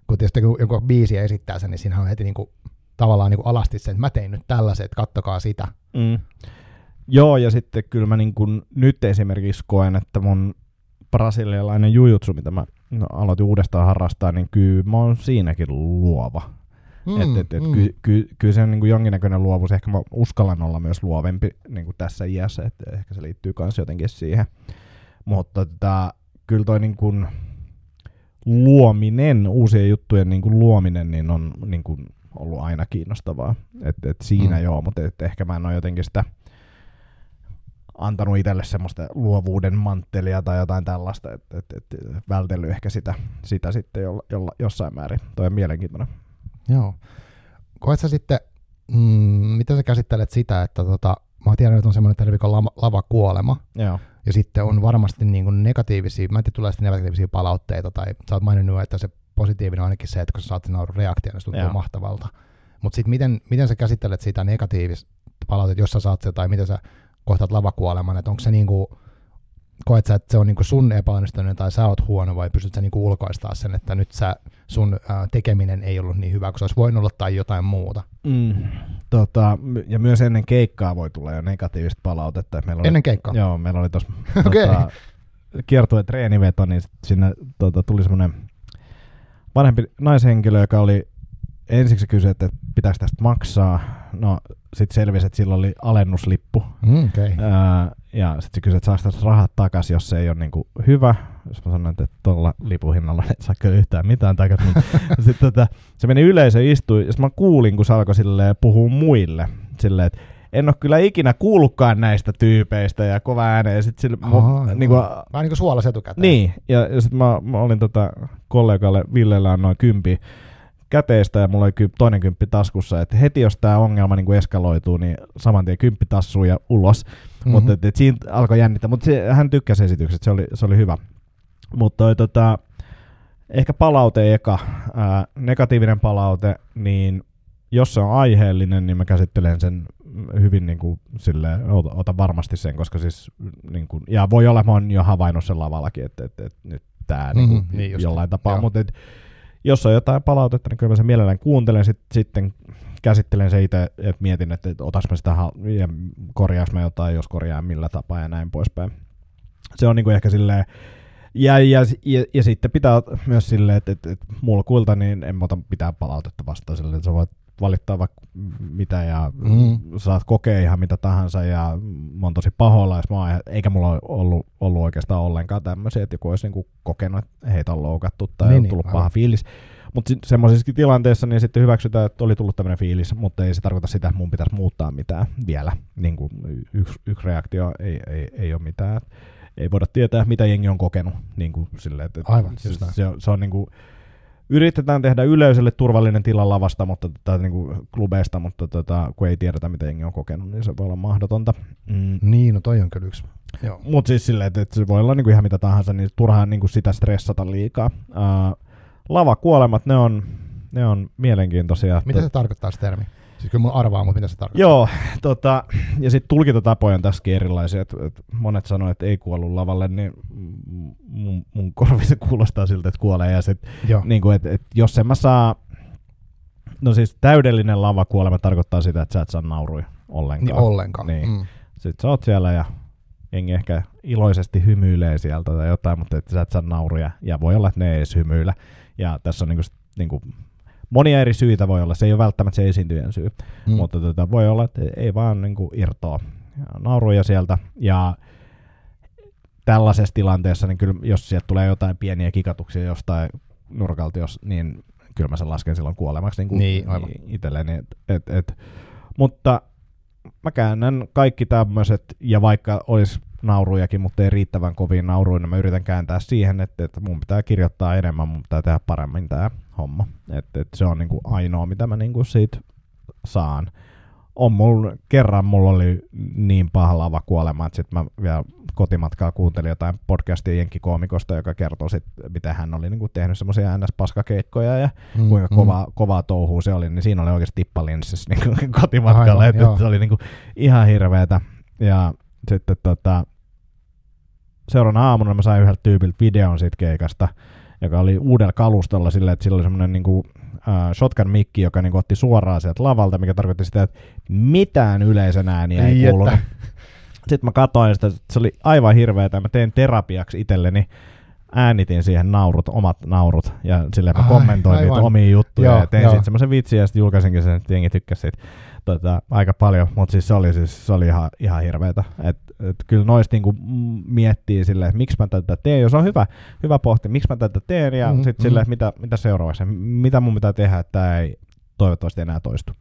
kun tietysti kun joku biisi esittää sen, niin siinä on heti niin kuin, tavallaan niin kuin alasti sen, että mä tein nyt tällaiset, että kattokaa sitä. Mm. Joo, ja sitten kyllä mä niin kun nyt esimerkiksi koen, että mun brasilialainen jujutsu, mitä mä no, aloitin uudestaan harrastaa, niin kyllä mä oon siinäkin luova. Mm, et, et, et, mm. ky, ky, kyllä se on niin kuin jonkinnäköinen luovuus. Ehkä mä uskallan olla myös luovempi niin kuin tässä iässä, että ehkä se liittyy myös jotenkin siihen. Mutta tota, kyllä toi niin kuin luominen, uusien juttujen niin kuin luominen, niin on niin kuin ollut aina kiinnostavaa. Et, et siinä mm. joo, mutta et ehkä mä en ole jotenkin sitä antanut itselle semmoista luovuuden manttelia tai jotain tällaista, että et, et, vältellyt ehkä sitä, sitä sitten jolla, jolla, jossain määrin. Toi on mielenkiintoinen. Joo. Koet sä sitten, mm, miten sä käsittelet sitä, että tota, mä tiedän, että on semmoinen termi kuin lava, lavakuolema, Joo. ja sitten on varmasti niin kuin negatiivisia, mä en tiedä, tulee sitten negatiivisia palautteita, tai sä oot maininnut, että se positiivinen on ainakin se, että kun sä saat sen reaktion, niin se tuntuu Joo. mahtavalta. Mutta sitten miten, miten sä käsittelet sitä negatiivista palautetta, jos sä saat se, tai miten sä kohtaat lavakuoleman, että onko se niin kuin, koet sä, että se on niinku sun epäonnistuminen tai sä oot huono vai pystyt sä niinku ulkoistaa sen, että nyt sä, sun ää, tekeminen ei ollut niin hyvä kuin se olisi voinut olla tai jotain muuta? Mm, tota, ja myös ennen keikkaa voi tulla jo negatiivista palautetta. Meillä oli, Ennen keikkaa? Joo, meillä oli tuossa Okei. tota, kiertue treeniveto, niin sinne tota, tuli semmoinen vanhempi naishenkilö, joka oli ensiksi kysyi, että pitääkö tästä maksaa. No, sitten selvisi, että sillä oli alennuslippu. Mm, okay. Ää, ja sitten se kysyi, että saako rahat takaisin, jos se ei ole niinku hyvä. Jos mä sanoin, että tuolla lipuhinnalla et saa kyllä yhtään mitään takaisin. sitten tota, se meni yleisö istui, ja mä kuulin, kun se alkoi puhua muille. Silleen, että en ole kyllä ikinä kuullutkaan näistä tyypeistä ja kova ääneen. Ja sit sille, Ahaa, mun, niinku, Vähän niin kuin suolas etukäteen. niin, ja, ja sitten mä, mä, olin tota kollegalle Villellä annoin kympi käteistä ja mulla oli ky- toinen kymppi taskussa, että heti jos tämä ongelma niin eskaloituu, niin saman tien kymppi tassuun ja ulos. Mm-hmm. Mutta et, et siinä alkoi jännittää, mutta hän tykkäsi esityksestä, se oli, se oli hyvä. Mutta tota, ehkä palaute eka, ää, negatiivinen palaute, niin jos se on aiheellinen, niin mä käsittelen sen hyvin niin kuin, silleen, ota, ota varmasti sen, koska siis, niin kuin, ja voi olla, mä oon jo havainnut sen lavallakin, että, että, että nyt tämä Mhm, niin niin just. jollain tapaa, mutta jos on jotain palautetta, niin kyllä mä sen mielellään kuuntelen, sit, sitten käsittelen se itse, että mietin, että, otas mä sitä ja korjaaks mä jotain, jos korjaa millä tapaa ja näin poispäin. Se on niinku ehkä silleen, ja, ja, ja, ja, sitten pitää myös silleen, että, että, että mulkuilta niin en mä ota pitää palautetta vastaan silleen, että sä voit valittaa vaikka mitä ja Mm. saat kokea ihan mitä tahansa ja mä oon tosi pahoilla, jos mä oon, eikä mulla ole ollut, ollut oikeastaan ollenkaan tämmöisiä, että joku olisi niinku kokenut, että heitä on loukattu tai Niin, niin, on niin, tullut aivan. paha fiilis. Mutta semmoisissa tilanteissa niin sitten hyväksytään, että oli tullut tämmöinen fiilis, mutta ei se tarkoita sitä, että mun pitäisi muuttaa mitään vielä. Niin kuin yksi, yksi reaktio ei, ei, ei ole mitään. Ei voida tietää, mitä jengi on kokenut. Niin kuin silleen, että Aivan, se, se, on- se on niin kuin, yritetään tehdä yleisölle turvallinen tila lavasta mutta, tai niin kuin klubeista, mutta tota, kun ei tiedetä, mitä jengi on kokenut, niin se voi olla mahdotonta. Mm. Niin, no toi on kyllä yksi. Mutta siis silleen, että, että se voi olla niinku ihan mitä tahansa, niin turhaan niinku sitä stressata liikaa. Uh, lavakuolemat, ne on, ne on mielenkiintoisia. Mitä se tarkoittaa se termi? Siis kyllä mun arvaa, mutta mitä se tarkoittaa? Joo, tota, ja sitten tulkintatapoja on tässäkin erilaisia. Et, et monet sanoo, että ei kuollut lavalle, niin mun, mun korvissa kuulostaa siltä, että kuolee. Ja sit, niin kuin, et, et, jos en mä saa, no siis täydellinen lavakuolema tarkoittaa sitä, että sä et saa nauruja ollenkaan. Niin ollenkaan. Niin. Mm. Sitten sä oot siellä ja jengi ehkä iloisesti hymyilee sieltä tai jotain, mutta et sä et saa nauruja. Ja voi olla, että ne ei edes hymyillä. Ja tässä on niinku, niinku, monia eri syitä voi olla. Se ei ole välttämättä se esiintyjän syy. Mm. Mutta tota, voi olla, että ei vaan niinku irtoa Ja nauruja sieltä. Ja tällaisessa tilanteessa, niin kyllä jos sieltä tulee jotain pieniä kikatuksia jostain nurkalta, jos, niin kyllä mä sen lasken silloin kuolemaksi niin Niin, aivan. itselleni. Et, et, et. Mutta mä käännän kaikki tämmöiset, ja vaikka olisi naurujakin, mutta ei riittävän kovin nauruja, niin mä yritän kääntää siihen, että, että mun pitää kirjoittaa enemmän, mun pitää tehdä paremmin tämä homma. Että, että se on niinku ainoa, mitä mä niinku siitä saan. On mulla, kerran mulla oli niin paha lava kuolema, että sitten mä vielä kotimatkaa kuuntelin jotain podcastia jenkkikoomikosta, joka kertoo sit, miten hän oli niinku tehnyt semmoisia ns-paskakeikkoja ja Mm, kuinka mm. kovaa, kovaa touhua se oli, niin siinä oli oikeasti tippalinssissä niin kotimatkalla, Aivan, että se oli niin kuin ihan hirveetä. Ja sitten tota, seuraavana aamuna mä sain yhdeltä tyypiltä videon siitä keikasta, joka oli uudella kalustolla silleen, että sillä oli semmoinen niin kuin, shotgun-mikki, joka niin kuin, otti suoraan sieltä lavalta, mikä tarkoitti sitä, että mitään yleisön ääniä ei Ei, että. kuulunut. Sitten mä katsoin sitä, että se oli aivan hirveetä. Mä tein terapiaksi itselleni äänitin siihen naurut, omat naurut, ja silleen mä Ai, kommentoin aivan. niitä omia juttuja, Joo, ja tein sitten semmoisen vitsin, ja sitten julkaisinkin sen, että jengi tykkäsi siitä tota, aika paljon, mutta siis se oli, siis, se oli ihan, ihan hirveetä. Et, et kyllä noista niinku miettii silleen, että miksi mä tätä teen, jos on hyvä, hyvä pohti, miksi mä tätä teen, ja Mhm, mm, sitten silleen, mitä, mitä seuraavaksi, mitä mun pitää tehdä, että tämä ei toivottavasti enää toistu.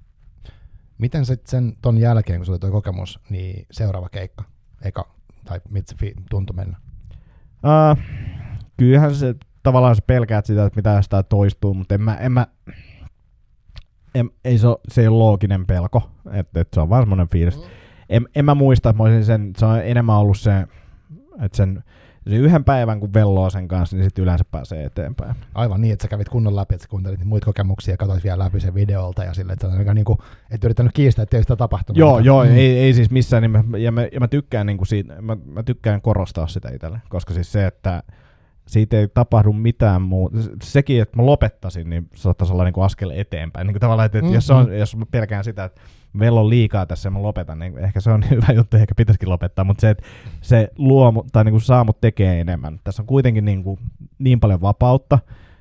Miten sitten sen ton jälkeen, kun sulla oli tuo kokemus, niin seuraava keikka, eka, tai mitä se fi- tuntui mennä? Uh, kyllähän se tavallaan sä pelkäät sitä, että mitä sitä toistuu, mutta en mä, en mä en, ei se, ole, se ei ole looginen pelko, että et se on vaan semmoinen fiilis. En, en mä muista, että mä olisin sen, se on enemmän ollut se, että sen se yhden päivän kun velloo sen kanssa, niin sitten yleensä pääsee eteenpäin. Aivan niin, että sä kävit kunnon läpi, että sä kuuntelit muita kokemuksia ja katsoit vielä läpi sen videolta ja sille, että sä niin kuin, et yrittänyt kiistää, että ei sitä tapahtunut. Joo, joo, mm. ei, ei siis missään, niin mä, ja, mä, ja mä tykkään niin kuin siitä, mä, mä tykkään korostaa sitä itselle, koska siis se, että siitä ei tapahdu mitään muuta. Sekin, että mä lopettaisin, niin saattaisi olla niin kuin askel eteenpäin. Niin kuin tavallaan, että, mm-hmm. jos, on, jos mä pelkään sitä, että meillä on liikaa tässä ja mä lopetan, niin ehkä se on hyvä juttu, ehkä pitäisikin lopettaa, mutta se, että se luo tai niin kuin saa mut tekee enemmän. Tässä on kuitenkin niin, kuin niin paljon vapautta,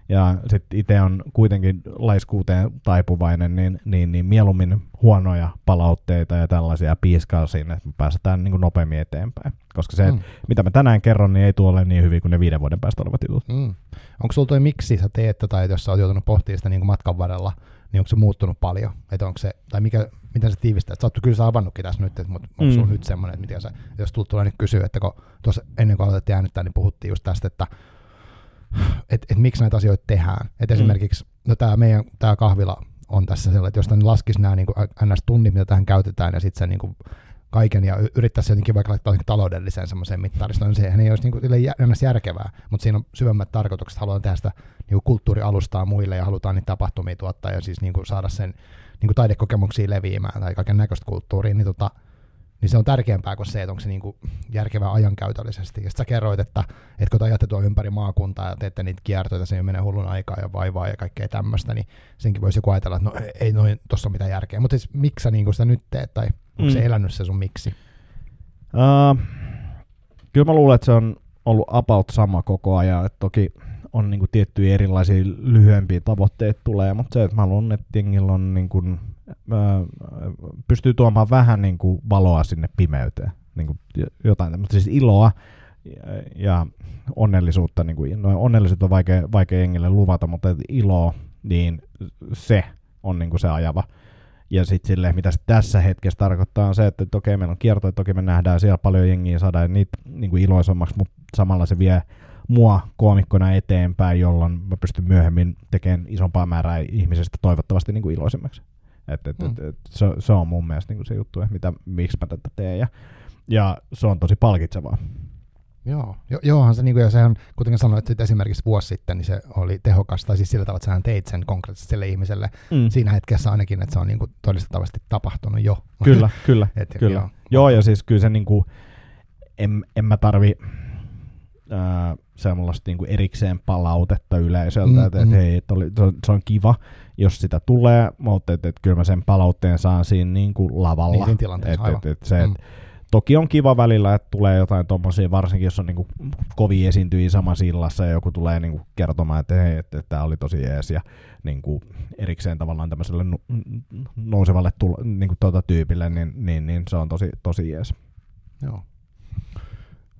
ja sitten itse on kuitenkin laiskuuteen taipuvainen, niin, niin, niin mieluummin huonoja palautteita ja tällaisia piiskaa sinne, että me päästään niin kuin nopeammin eteenpäin. Koska se, mm. mitä mä tänään kerron, niin ei tule niin hyvin kuin ne viiden vuoden päästä olevat jutut. Mm. Onko sulla toi miksi sä teet tätä, että jos sä oot joutunut pohtimaan sitä niin kuin matkan varrella, niin onko se muuttunut paljon? Että onko se, tai mikä, miten se tiivistää? Sä oot kyllä sä avannutkin tässä nyt, mutta onko mm. sulla nyt semmoinen, että miten sä, jos tulee nyt kysyä, että kun tuossa ennen kuin aloitettiin äänittää, niin puhuttiin just tästä, että että et miksi näitä asioita tehdään. Et mm. esimerkiksi no tämä meidän tää kahvila on tässä sellainen, että jos tämän laskisi nämä niin NS-tunnit, mitä tähän käytetään, ja sitten se niin kuin kaiken ja yrittäisi jotenkin vaikka laittaa taloudelliseen semmoiseen mittaristoon, niin sehän ei olisi niin kuin, järkevää, mutta siinä on syvemmät tarkoitukset, halutaan tehdä sitä niin kulttuurialustaa muille ja halutaan niitä tapahtumia tuottaa ja siis niin kuin saada sen niin kuin taidekokemuksia leviämään tai kaiken näköistä kulttuuria, niin tota, niin se on tärkeämpää kuin se, että onko se niin kuin järkevää ajankäytöllisesti. Ja sä kerroit, että, että kun te ajatte tuolla ympäri maakuntaa ja teette niitä kiertoita, se menee hullun aikaa ja vaivaa ja kaikkea tämmöistä, niin senkin voisi joku ajatella, että no ei noin, tuossa ole mitään järkeä. Mutta siis miksi sä niin sitä nyt teet, tai onko mm. se elänyt se sun miksi? Uh, kyllä mä luulen, että se on ollut about sama koko ajan. että toki on niin kuin tiettyjä erilaisia lyhyempiä tavoitteita tulee, mutta se, että mä haluan, että jengillä on niin kuin pystyy tuomaan vähän niin kuin valoa sinne pimeyteen. Niin kuin jotain mutta siis iloa ja, onnellisuutta. Niin kuin, no onnellisuutta on vaikea, vaikea jengille luvata, mutta ilo, niin se on niin kuin se ajava. Ja sitten silleen, mitä se tässä hetkessä tarkoittaa, on se, että okei, meillä on kierto, toki me nähdään siellä paljon jengiä, saadaan niitä niin kuin iloisemmaksi, mutta samalla se vie mua koomikkona eteenpäin, jolloin mä pystyn myöhemmin tekemään isompaa määrää ihmisestä toivottavasti niin kuin iloisemmaksi. Et, et, mm. et, et, se, se on mun mielestä niin se juttu, että mitä, miksi mä tätä teen. Ja, ja se on tosi palkitsevaa. Joo, jo, joohan se, niin kuin, ja sehän, kuten sanoit, että esimerkiksi vuosi sitten, niin se oli tehokas, tai siis sillä tavalla, että sähän teit sen konkreettisesti sille ihmiselle mm. siinä hetkessä ainakin, että se on niin kuin, todistettavasti tapahtunut jo. Kyllä, kyllä, Et, kyllä. Joo. joo, ja siis kyllä se niin kuin, en, en mä tarvi äh, semmoista niin kuin erikseen palautetta yleisöltä, mm, että, mm. hei, että oli, se, on, se on kiva, jos sitä tulee, mutta että, että kyllä mä sen palautteen saan siinä niin kuin lavalla. Niin tilanteessa, et, et, et se, mm. et, Toki on kiva välillä, että tulee jotain tuommoisia, varsinkin jos on niinku kovin esiintyjiä samassa illassa ja joku tulee niinku kertomaan, että hei, että, tämä oli tosi jees ja niinku erikseen tavallaan tämmöiselle nousevalle tulo, niinku tuota tyypille, niin, niin, niin, se on tosi, tosi jees. Joo.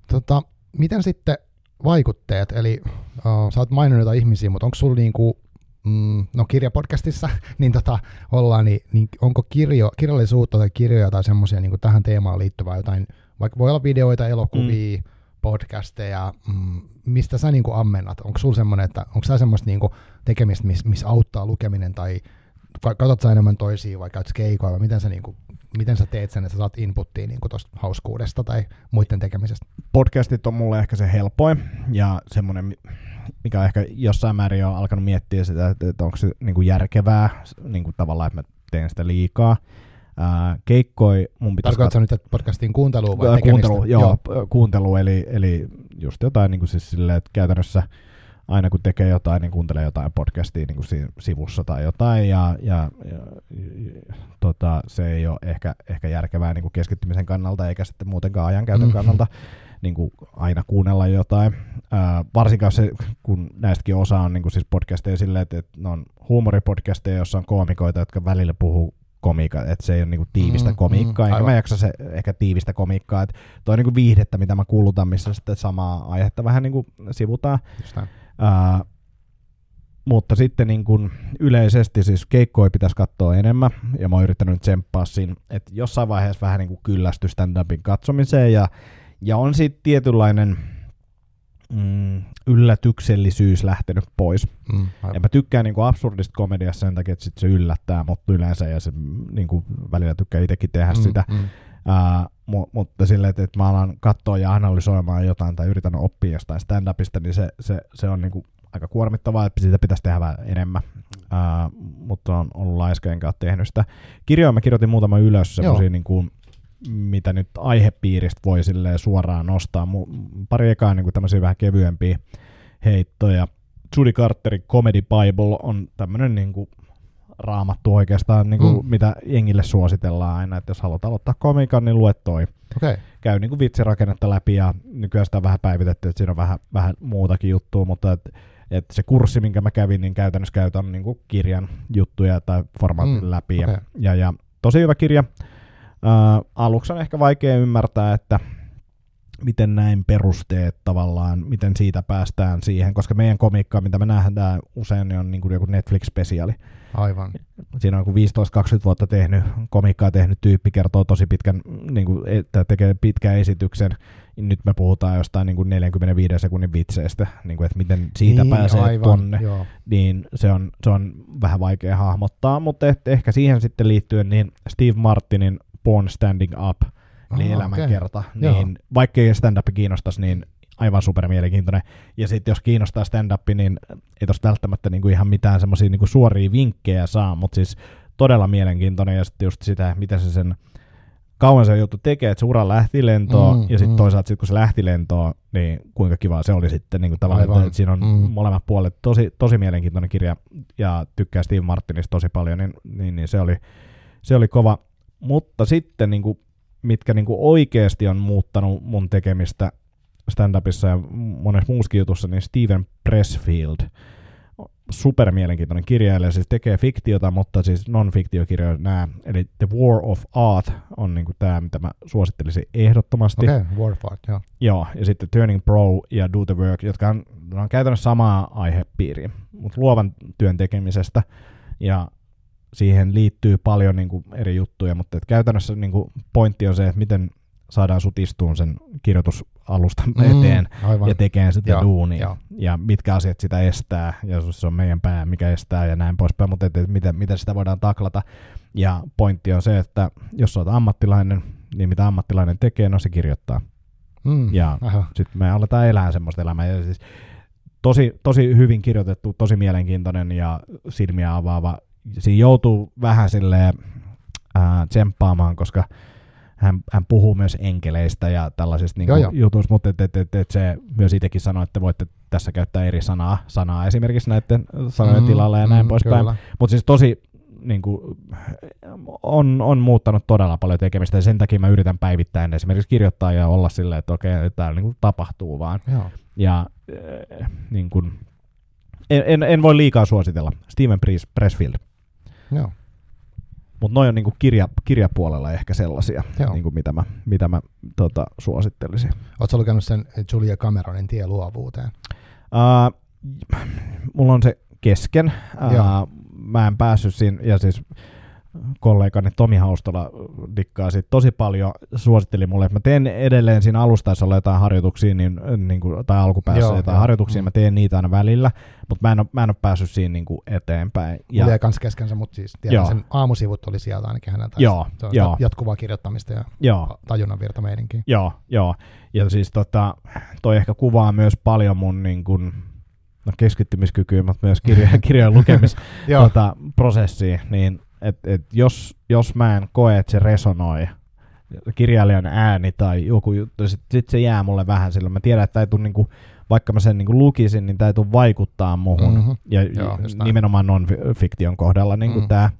Tota, miten sitten vaikutteet, eli uh, sä oot maininnut jotain ihmisiä, mutta onko sulla niinku, mm, no kirjapodcastissa, niin tota, ollaan, niin, niin onko kirjo, kirjallisuutta tai kirjoja tai semmoisia niin tähän teemaan liittyvää jotain, vaikka voi olla videoita, elokuvia, mm. podcasteja, mm, mistä sä niin ammennat? Onko sulla semmoinen, että onko sä semmoista niin tekemistä, missä mis auttaa lukeminen tai katsot sä enemmän toisia vai käyt keikoilla, miten sä, niin kuin, miten sä teet sen, että sä saat inputtia niin tuosta hauskuudesta tai muiden tekemisestä? Podcastit on mulle ehkä se helpoin ja semmoinen, mikä on ehkä jossain määrin on alkanut miettiä sitä, että onko se niin kuin järkevää niin kuin tavallaan, että mä teen sitä liikaa. Ää, keikkoi mun pitäisi... Tarkoitatko kat... nyt että podcastin kuuntelua vai tekemistä? Kuuntelu, joo, joo. kuuntelu, eli, eli just jotain niin kuin siis silleen, että käytännössä – aina kun tekee jotain, niin kuuntelee jotain podcastia niin kuin sivussa tai jotain, ja, ja, ja, ja tota, se ei ole ehkä, ehkä järkevää niin kuin keskittymisen kannalta, eikä sitten muutenkaan ajankäytön mm-hmm. kannalta niin kuin aina kuunnella jotain. Ää, varsinkaan se, kun näistäkin osa on niin kuin siis podcasteja silleen, että, että ne on huumoripodcasteja, jossa on koomikoita, jotka välillä puhuu komiikka, että se ei ole niinku tiivistä mm, komiikkaa, mm, enkä mä jaksa se ehkä tiivistä komiikkaa, että toi on niinku viihdettä, mitä mä kulutan, missä sitten samaa aihetta vähän niinku sivutaan. Ää, mutta sitten niin kun yleisesti siis keikkoja pitäisi katsoa enemmän, ja mä oon yrittänyt tsemppaa siinä, että jossain vaiheessa vähän niin kuin kyllästy stand-upin katsomiseen, ja, ja on sitten tietynlainen mm, yllätyksellisyys lähtenyt pois. Mm, ja mä tykkään niin kuin absurdista komediassa sen takia, että sit se yllättää, mutta yleensä, ja se niin kuin välillä tykkää itsekin tehdä mm, sitä. Mm. Uh, mu- mutta silleen, että, että mä alan katsoa ja analysoimaan jotain tai yritän oppia jostain stand-upista, niin se, se, se on niinku aika kuormittavaa, että siitä pitäisi tehdä vähän enemmän, uh, mutta on ollut laiska enkä ole tehnyt sitä. Kirjoja mä kirjoitin muutama ylös semmoisia, niin kuin, mitä nyt aihepiiristä voi suoraan nostaa. Pari ekaa niin tämmöisiä vähän kevyempiä heittoja. Judy Carterin Comedy Bible on tämmöinen niin kuin raamattu oikeastaan, niin kuin, mm. mitä jengille suositellaan aina, että jos haluat aloittaa komikan, niin lue toi. Okay. Käy niin kuin vitsirakennetta läpi ja nykyään sitä on vähän päivitetty, että siinä on vähän, vähän muutakin juttua, mutta et, et se kurssi, minkä mä kävin, niin käytännössä käytän niin kuin kirjan juttuja tai formaatin mm. läpi. Okay. Ja, ja, ja tosi hyvä kirja. Ää, aluksi on ehkä vaikea ymmärtää, että miten näin perusteet tavallaan, miten siitä päästään siihen, koska meidän komikka, mitä me nähdään usein, niin on niin kuin joku Netflix-spesiaali. Aivan. Siinä on 15-20 vuotta tehnyt, komikkaa tehnyt tyyppi, kertoo tosi pitkän, niin kuin, että tekee pitkän esityksen. Nyt me puhutaan jostain niin kuin 45 sekunnin vitseistä, niin kuin, että miten siitä niin, pääsee aivan, tonne. Joo. Niin se on, se on vähän vaikea hahmottaa, mutta et, ehkä siihen sitten liittyen niin Steve Martinin Born Standing Up – eli elämänkerta. Okay. Niin, vaikkei stand-up kiinnostaisi, niin aivan super mielenkiintoinen. Ja sitten jos kiinnostaa stand-up, niin ei tuosta välttämättä niinku ihan mitään semmoisia niinku suoria vinkkejä saa, mutta siis todella mielenkiintoinen ja sitten just sitä, miten se sen kauan se juttu tekee, että se ura lähti lentoon, mm, ja sitten mm. toisaalta sit, kun se lähti lentoon, niin kuinka kiva se oli sitten niin kuin tavallaan, että, että siinä on mm. molemmat puolet tosi, tosi mielenkiintoinen kirja, ja tykkää Steve Martinista tosi paljon, niin, niin, niin se, oli, se oli kova. Mutta sitten niin kuin mitkä niinku oikeasti on muuttanut mun tekemistä stand-upissa ja monessa muussakin jutussa, niin Steven Pressfield, super mielenkiintoinen kirjailija, siis tekee fiktiota, mutta siis non-fiktiokirjoja nämä, eli The War of Art on niinku tämä, mitä mä suosittelisin ehdottomasti. Okei, okay, War of Art, joo. Joo, ja sitten Turning Pro ja Do the Work, jotka on, on käytännössä samaa aihepiiriä, mutta luovan työn tekemisestä, ja siihen liittyy paljon niin kuin eri juttuja, mutta et käytännössä niin kuin pointti on se, että miten saadaan sut istuun sen kirjoitusalustan mm, eteen aivan. ja tekemään sitä Joo, duunia. Jo. Ja mitkä asiat sitä estää, ja se on meidän pää, mikä estää ja näin poispäin, mutta et, et, miten, miten sitä voidaan taklata. Ja pointti on se, että jos olet ammattilainen, niin mitä ammattilainen tekee, no se kirjoittaa. Mm, ja sitten me aletaan elää semmoista elämää. Ja siis tosi, tosi hyvin kirjoitettu, tosi mielenkiintoinen ja silmiä avaava siinä joutuu vähän silleen ää, tsemppaamaan, koska hän, hän puhuu myös enkeleistä ja tällaisista niin jutuista, mutta et, et, et, et se myös itsekin sanoi, että voitte tässä käyttää eri sanaa, sanaa esimerkiksi näiden sanojen mm, tilalla ja näin mm, poispäin. Mutta siis tosi niin kuin, on, on muuttanut todella paljon tekemistä ja sen takia mä yritän päivittäin esimerkiksi kirjoittaa ja olla silleen, että okei, että täällä niin kuin tapahtuu vaan. Joo. Ja äh, niin kuin, en, en, en, voi liikaa suositella. Steven Pressfield. Joo. Mutta noin on niinku kirja, kirjapuolella ehkä sellaisia, niinku mitä mä, mitä mä tota, suosittelisin. Oletko lukenut sen Julia Cameronin tie luovuuteen? Uh, mulla on se kesken. Uh, mä en päässyt siinä, ja siis kollegani Tomi Haustola dikkaa siitä tosi paljon, suositteli mulle, että mä teen edelleen siinä alustaessa olla jotain harjoituksia, niin, niin kuin, tai alkupäässä joo, jotain joo. harjoituksia, mm. mä teen niitä aina välillä, mutta mä en ole, mä en ole päässyt siinä niin kuin eteenpäin. Ja, Mulla kans keskensä, mutta siis tiedän, sen aamusivut oli sieltä ainakin häneltä. Joo, se on joo. jatkuvaa kirjoittamista ja joo. tajunnan virta meininkin. Joo, joo. Ja siis tota, toi ehkä kuvaa myös paljon mun niin kuin, no keskittymiskykyä, mutta myös kirjojen, kirjojen lukemisprosessiin, tota, niin et, et jos, jos mä en koe, että se resonoi, kirjailijan ääni tai joku juttu, sitten sit se jää mulle vähän sillä. Mä tiedän, että ei tule niinku, vaikka mä sen niinku lukisin, niin tämä ei tule vaikuttaa muhun. Mm-hmm. Ja Joo, nimenomaan non-fiktion kohdalla niin mm. tämä.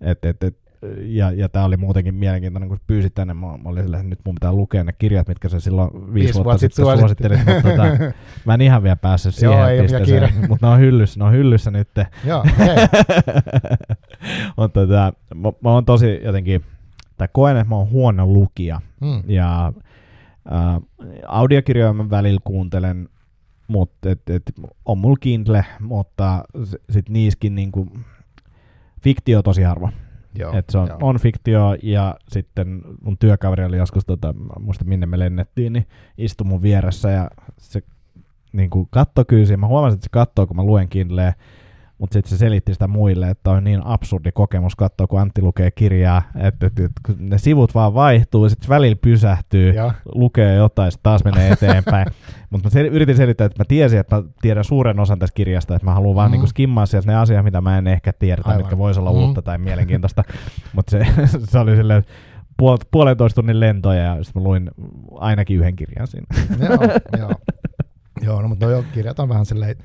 Et, et, et, ja, ja tämä oli muutenkin mielenkiintoinen, kun pyysit tänne, mä, mä olin sille, nyt mun pitää lukea ne kirjat, mitkä sä silloin viisi, viisi vuotta, vuotta sitten suosittelit, mutta tota, mä en ihan vielä päässyt siihen Joo, pisteeseen, mutta ne on hyllyssä, ne on hyllyssä nyt. Joo, mutta tota, mä, mä oon tosi jotenkin, tai koen, että mä oon huono lukija, hmm. ja äh, audiokirjoja mä välillä kuuntelen, mutta et, et, on mulla Kindle, mutta sitten niiskin niinku, fiktio tosi harva. Joo, Et se on, on fiktio ja sitten mun työkaveri oli joskus, tota, muista minne me lennettiin, niin istui mun vieressä ja se niin kuin kattoi kyysiä. Mä huomasin, että se katsoo, kun mä luen Kindleä, mutta sitten se selitti sitä muille, että on niin absurdi kokemus katsoa, kun Antti lukee kirjaa, että, että, että kun ne sivut vaan vaihtuu, sitten välillä pysähtyy, Ja, lukee jotain, sitten taas menee eteenpäin. Mutta mä yritin selittää, että mä tiesin, että mä tiedän suuren osan tästä kirjasta, että mä haluan vaan Mhm. niinku skimmaa sieltä ne asiat, mitä mä en ehkä tiedä, tai mitkä voisi olla Mhm. uutta tai mielenkiintoista. Mutta se, se oli silleen puol- puolentoista tunnin lentoja, ja sitten mä luin ainakin yhden kirjan siinä. joo, joo. joo, no mutta no kirjat on vähän silleen,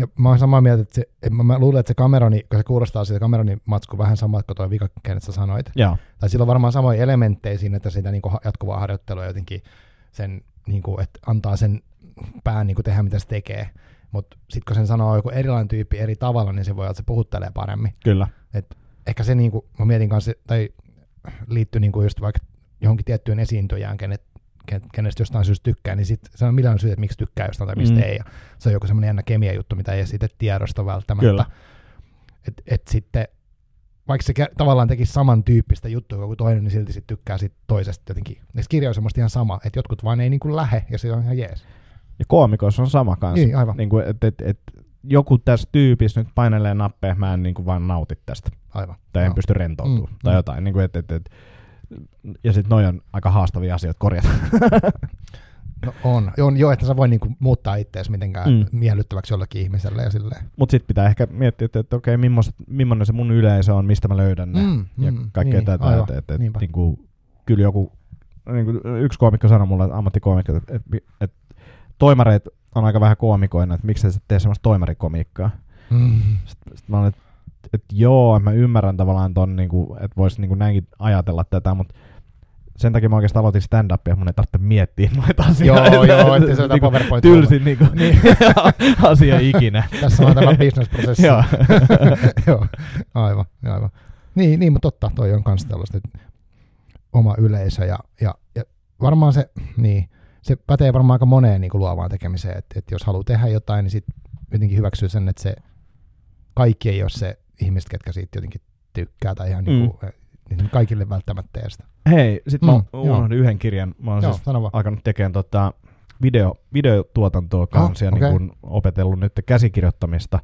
ja mä oon samaa mieltä, että se, et mä, mä luulen, että se Cameroni, kun se kuulostaa siltä Cameronin matsku vähän sama kuin tuo vika, kenet sä sanoit, Joo, tai sillä on varmaan samoja elementtejä siinä, että sitä niin jatkuvaa harjoittelua jotenkin sen, niin kuin, että antaa sen pään niin kuin tehdä, mitä se tekee. Mutta sitten kun sen sanoo joku erilainen tyyppi eri tavalla, niin se voi olla, että se puhuttelee paremmin. kyllä. Ehkä se, niin kuin, mä mietin kanssa, tai liittyy niin kuin just vaikka johonkin tiettyyn esiintyjään, kenet, ken- kenestä jostain syystä tykkää, niin sit se on millään syytä, että miksi tykkää jostain tai mistä Mm. ei. Ja se on joku semmoinen jännä kemia juttu, mitä ei sitten tiedosta välttämättä. Kyllä. Et, et sitten, vaikka se tavallaan tekisi samantyyppistä juttua kuin toinen, niin silti sit tykkää sit toisesta jotenkin. Niissä kirjoissa on semmoista ihan sama, että jotkut vaan ei niin kuin lähe, ja se on ihan jees. Ja koomikoissa on sama kanssa. Niin, aivan, Niin kuin, et, et, et, joku tässä tyypissä nyt painelee nappeja, mä en niin kuin vaan nauti tästä. aivan. Tai en Joo. pysty rentoutumaan. Mm, tai mm. jotain. Niin kuin, et, et, et, ja sitten noi on aika haastavia asioita korjata. No on, on joo, että sä voi niinku muuttaa itseäsi mitenkään Mm. miellyttäväksi jollekin ihmiselle ja silleen. Mutta sitten pitää ehkä miettiä, että, että okei, millainen, millainen se mun yleisö on, mistä mä löydän ne. Mm, ja mm, kaikkea niin, tätä. aivan, Että, että, että, niin kuin, kyllä joku, niin kuin yksi koomikko sanoi mulle, ammattikoomikko, että, että, että toimareet on aika vähän koomikoina, että miksi sä tee semmoista toimarikomiikkaa. Mm. Sitten sit mä olin, että, että joo, että mä ymmärrän tavallaan ton, niin kuin, että voisi niin kuin näinkin ajatella tätä, mutta sen takia mä oikeastaan aloitin stand-upia, mun ei tarvitse miettiä noita asioita. Joo, joo, ettei se jotain Niinku PowerPoint Tylsin niinku, asia ikinä. Tässä on tämä business-prosessi. Joo. Joo, aivan, aivan. Niin, niin, mutta totta, toi on kans tällaista että oma yleisö ja, ja, ja varmaan se, niin, se pätee varmaan aika moneen niin kuin luovaan tekemiseen, että, että jos haluaa tehdä jotain, niin sitten jotenkin hyväksyy sen, että se kaikki ei ole se ihmiset, ketkä siitä jotenkin tykkää tai ihan niin kuin, niin kaikille välttämättä tee sitä. Hei, sit mä Mm, unohdin yhden kirjan. Mä oon Joo, siis alkanut tekemään tota video, videotuotantoa kanssa ja okei. niin opetellut nyt käsikirjoittamista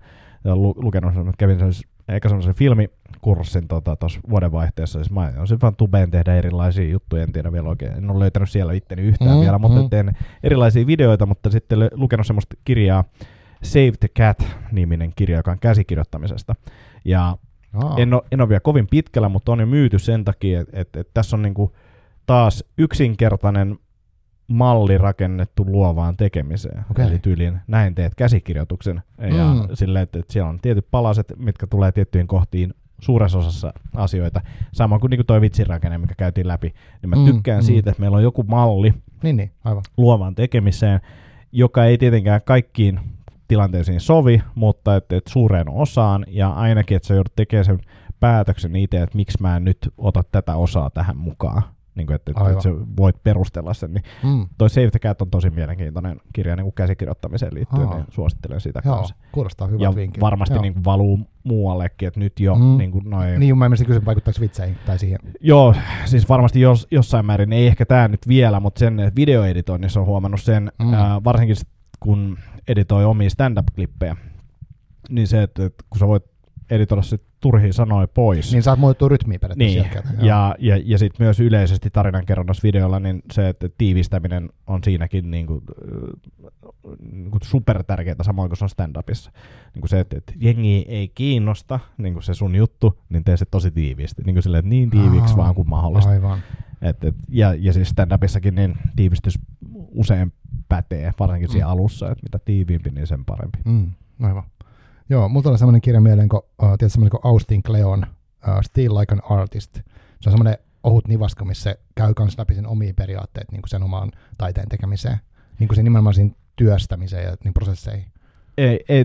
ja lu, lukenut sen, että kävin sellaisen, eikä semmoisen filmikurssin tuossa tota, vuodenvaihteessa. Siis mä olisin vaan tubeen tehdä erilaisia juttuja, en tiedä vielä oikein. En ole löytänyt siellä itteni yhtään Mm, vielä, mutta mm. teen erilaisia videoita, mutta sitten lukenut semmoista kirjaa Save the Cat-niminen kirja, joka on käsikirjoittamisesta. Ja Aa, en ole, en ole vielä kovin pitkällä, mutta on jo myyty sen takia, että et, et tässä on niinku taas yksinkertainen malli rakennettu luovaan tekemiseen. Okei. Eli tyyliin näin teet käsikirjoituksen. Ja Mm. silleen, että, että siellä on tietyt palaset, mitkä tulee tiettyihin kohtiin suuressa osassa asioita. Samoin kuin, niin kuin toi vitsirakenne, mikä käytiin läpi. Niin mä Mm, tykkään mm. siitä, että meillä on joku malli niin, niin, aivan. luovaan tekemiseen, joka ei tietenkään kaikkiin tilanteisiin sovi, mutta et, et suureen osaan, ja ainakin, että sä joudut tekemään sen päätöksen itse, että miksi mä en nyt ota tätä osaa tähän mukaan. Niin kuin, että, että, että sä voit perustella sen. Niin Mm. toi Save the Cat on tosi mielenkiintoinen kirja niin kuin käsikirjoittamiseen liittyen, Aa. niin suosittelen sitä Joo, kanssa. kuulostaa hyvältä Ja varmasti Joo. niin kuin valuu muuallekin, että nyt jo Mm. niin kuin noin Niin, mä menisin kysyä, vaikuttaako vitseihin tai siihen. Joo, siis varmasti jos, jossain määrin, ei ehkä tämä nyt vielä, mutta sen että videoeditoinnissa on huomannut sen, Mm. ää, varsinkin editoi omia stand-up-klippejä, niin se, että, että kun sä voit editoida sit turhia sanoja pois, Niin saat muuttua rytmiin periaatteessa. niin, jälkeen. Ja, ja, ja sitten myös yleisesti tarinankerronnassa videolla, niin se, että tiivistäminen on siinäkin niin kuin, niin kuin super tärkeää, samoin kuin se on stand-upissa. Niin kuin se, että, että jengi ei kiinnosta niin kuin se sun juttu, niin tee se tosi tiiviisti. Niin kuin että niin tiiviiksi Aa, vaan kuin mahdollista. Aivan. Et, et, ja, ja siis stand-upissakin niin tiivistys usein pätee, varsinkin siinä Mm. alussa, että mitä tiiviimpi, niin sen parempi. Mm, aivan. Joo, mulla tulee semmoinen kirja mieleen, kun, uh, tiedät, semmoinen kuin Austin Kleon, uh, Still Like an Artist. Se on semmoinen ohut nivaska, missä se käy kans läpi sen omia periaatteet niin kuin sen omaan taiteen tekemiseen. Niin kuin se nimenomaan siinä työstämiseen ja niin prosesseihin. Ei, ei,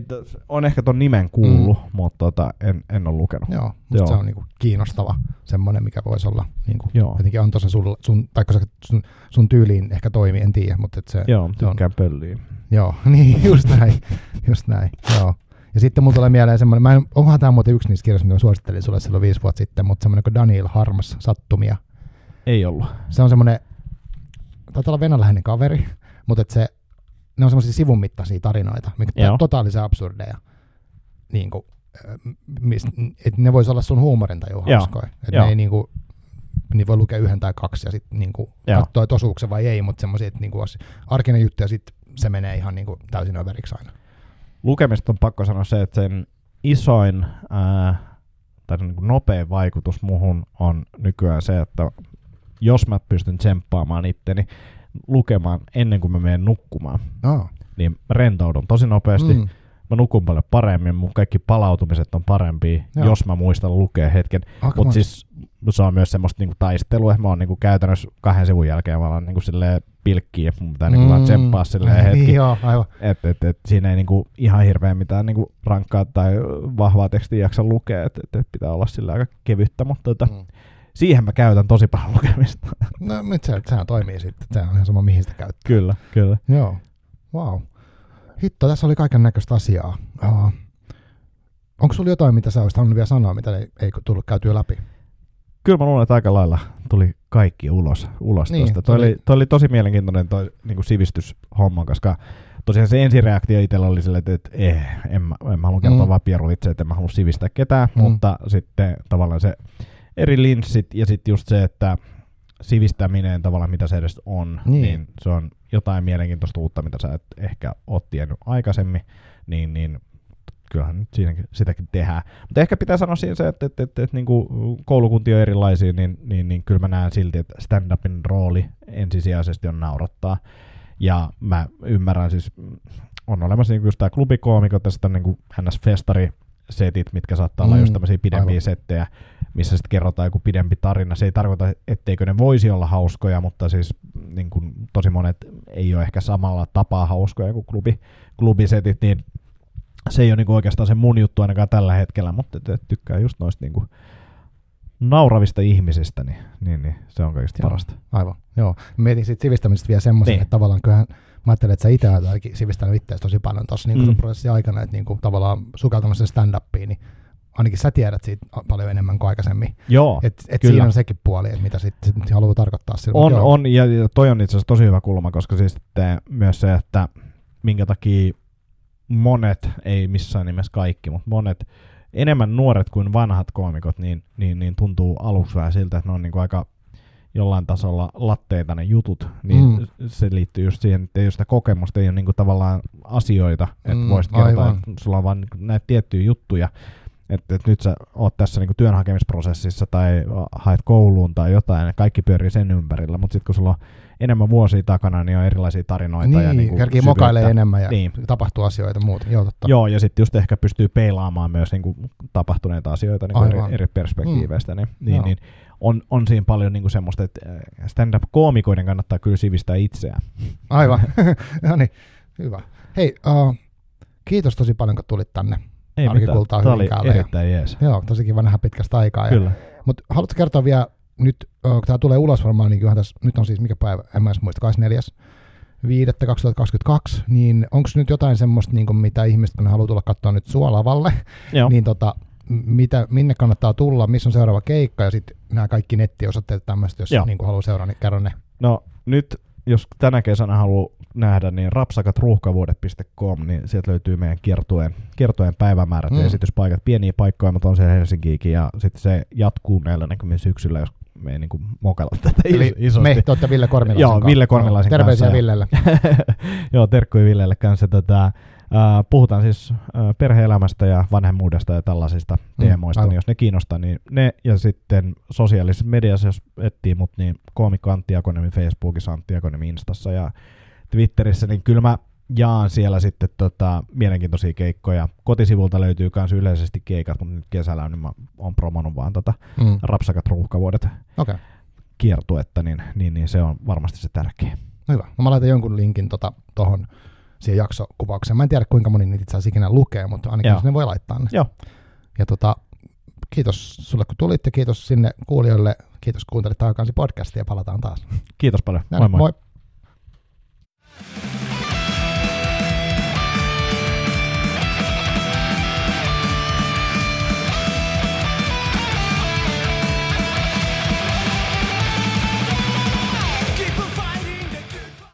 on ehkä ton nimen kuullut, mm. mutta tota, en, en ole lukenut. Joo, Joo. Joo. se on niin kuin kiinnostava semmoinen, mikä voisi olla niin kuin, Joo, jotenkin antoisa sun, sun, tai se sun, sun tyyliin ehkä toimii, en tiedä, mutta et se, Joo se on, pölliä. Joo, niin just näin, just näin, joo. Ja sitten mulla tulee mieleen semmoinen, mä en, onkohan tämä muuten yksi niistä kirjoista, mitä mä suosittelin sulle silloin viisi vuotta sitten, mutta semmoinen kuin Daniel Harmas, Sattumia. Ei ollut. Se on semmoinen, taitaa olla venäläinen kaveri, mutta et se, ne on semmoisia sivun mittaisia tarinoita, mikä Joo. on totaalisen absurdeja. Niin kuin, että ne voisi olla sun huumorintaju hauskoja. Että ne ei niinku, niin voi lukea yhden tai kaksi ja sitten niinku katsoa, että osuuko se vai ei, mutta semmoisia, että niinku olisi arkinen juttu ja sitten se menee ihan niinku täysin överiksi aina. Lukemista on pakko sanoa se, että sen isoin ää, tai niin kuin nopein vaikutus muhun on nykyään se, että jos mä pystyn tsemppaamaan itteni lukemaan ennen kuin mä menen nukkumaan, oh. niin mä rentoudun tosi nopeasti. Mm mä nukun paljon paremmin, mun kaikki palautumiset on parempia, Joo. jos mä muistan lukea hetken. Mutta siis se on myös semmoista niinku taistelua, mä oon niinku käytännössä kahden sivun jälkeen mä oon niinku pilkkiä, että mun pitää niinku mm. vaan tsemppaa silleen hetki. Joo, aivan. Et, et, et, siinä ei niinku ihan hirveän mitään niinku rankkaa tai vahvaa tekstiä jaksa lukea, että et, et pitää olla sillä aika kevyttä, mutta tota, mm. Siihen mä käytän tosi paljon lukemista. No nyt se, sehän toimii sitten, sehän on ihan sama mihin sitä käyttää. Kyllä, kyllä. Joo, wow. Hitto, tässä oli kaiken näköistä asiaa. Uh, onko sulla jotain, mitä sä olisit halunnut vielä sanoa, mitä ei, ei tullut käytyä läpi? Kyllä mä luulen, että aika lailla tuli kaikki ulos, ulos niin, tuosta. Toi, oli, toi oli tosi mielenkiintoinen toi niin kuin sivistyshomma, koska tosiaan se ensireaktio itsellä oli sille, että, että eh, en, mä, en mä halua kertoa mm. vaan pieruvitse, että en mä halua sivistää ketään, mm. mutta sitten tavallaan se eri linssit ja sitten just se, että sivistäminen tavallaan mitä se edes on, niin, niin se on jotain mielenkiintoista uutta, mitä sä et ehkä oot tiennyt aikaisemmin, niin, niin kyllähän nyt siinäkin, sitäkin tehdään. Mutta ehkä pitää sanoa siinä se, että, että, että, että niin kuin koulukuntia on erilaisia, niin, niin, niin kyllä mä näen silti, että stand-upin rooli ensisijaisesti on naurattaa. Ja mä ymmärrän siis, on olemassa niin just tämä klubikoomiko, tästä niin kuin NS-festari setit, mitkä saattaa mm, olla just tämmöisiä pidempiä aivan. settejä, missä sitten kerrotaan joku pidempi tarina. Se ei tarkoita, etteikö ne voisi olla hauskoja, mutta siis niin kuin, tosi monet ei ole ehkä samalla tapaa hauskoja kuin klubi, klubisetit, niin se ei ole niin kuin oikeastaan se mun juttu ainakaan tällä hetkellä, mutta tykkää just noista niin kuin nauravista ihmisistä, niin, niin, niin se on kaikista joo, parasta. Aivan, joo. Mietin siitä sivistämisestä vielä semmoisen, niin. että tavallaan kyllähän mä ajattelen, että sä itse olet sivistänyt itseäsi tosi paljon tuossa niin mm. prosessin aikana, että niin kuin, tavallaan sukeltanut sen stand-upiin, niin ainakin sä tiedät siitä paljon enemmän kuin aikaisemmin. Joo, et, et siinä on sekin puoli, että mitä sitten sit haluaa tarkoittaa. Sillä, on, on, ja toi on itse asiassa tosi hyvä kulma, koska siis myös se, että minkä takia monet, ei missään nimessä kaikki, mutta monet enemmän nuoret kuin vanhat koomikot, niin, niin, niin tuntuu aluksi vähän siltä, että ne on niin kuin aika jollain tasolla latteita ne jutut, niin mm. se liittyy just siihen, että ei ole sitä kokemusta, ei ole niinku tavallaan asioita, että mm, voisit kertoa, että sulla on vaan näitä tiettyjä juttuja, että, että nyt sä oot tässä niinku työnhakemisprosessissa tai haet kouluun tai jotain, ja kaikki pyörii sen ympärillä, mutta sitten kun sulla on enemmän vuosia takana, niin on erilaisia tarinoita. Niin, ja niinku kerkii mokailee enemmän ja niin. tapahtuu asioita muuta. Joo, totta. Joo, ja sitten just ehkä pystyy peilaamaan myös niinku tapahtuneita asioita niinku eri, eri perspektiiveistä. Mm. Niin, niin, niin, on, on siinä paljon niinku semmoista, että äh, stand-up-koomikoiden kannattaa kyllä sivistää itseään. Aivan. no niin, hyvä. Hei, uh, kiitos tosi paljon, kun tulit tänne. Ei mitään, tämä oli erittäin jees. Joo, tosi kiva nähdä pitkästä aikaa. Kyllä. Mutta haluatko kertoa vielä nyt, kun tämä tulee ulos varmaan, niin kyllähän tässä, nyt on siis mikä päivä, en mä edes muista, 24. 2022, niin onko nyt jotain semmoista, niin kuin mitä ihmiset, kun ne haluaa tulla katsoa nyt suolavalle, Joo. niin tota, mitä, minne kannattaa tulla, missä on seuraava keikka ja sitten nämä kaikki nettiosoitteet tämmöistä, jos niin haluaa seuraa, niin kerro ne. No nyt, jos tänä kesänä haluaa nähdä, niin rapsakatruuhkavuodet.com, niin sieltä löytyy meidän kiertueen, kiertueen päivämäärät mm. ja esityspaikat. Pieniä paikkoja, mutta on se Helsinkiikin ja sitten se jatkuu näillä näkymin syksyllä, jos me ei niinku mokella tätä Eli isosti. me te Ville Kormilaisen Joo, kanssa. Ville Kormilaisen Terveisiä kanssa. Villelle. Joo, terkkuja Villelle kanssa. Tätä, Uh, puhutaan siis perheelämästä ja vanhemmuudesta ja tällaisista mm, teemoista, niin jos ne kiinnostaa, niin ne ja sitten sosiaalisessa mediassa, jos etsii mut, niin koomikko Antti Akonemi Facebookissa, Antti Akonemi Instassa ja Twitterissä, niin kyllä mä jaan siellä sitten tota, mielenkiintoisia keikkoja. Kotisivulta löytyy myös yleisesti keikat, mutta nyt kesällä niin mä oon promonut vaan tota mm. rapsakat ruuhkavuodet okay. kiertuetta, niin, niin, niin, se on varmasti se tärkeä. Hyvä. No mä laitan jonkun linkin tuohon tota, siihen jaksokuvaukseen. Mä en tiedä, kuinka moni niitä itse asiassa ikinä lukee, mutta ainakin Joo. ne voi laittaa ne. Joo. Ja tota, kiitos sulle, kun tulit, ja kiitos sinne kuulijoille. Kiitos, kun kuuntelit Taakansi podcastia, ja palataan taas. Kiitos paljon. Näin, moi moi. moi.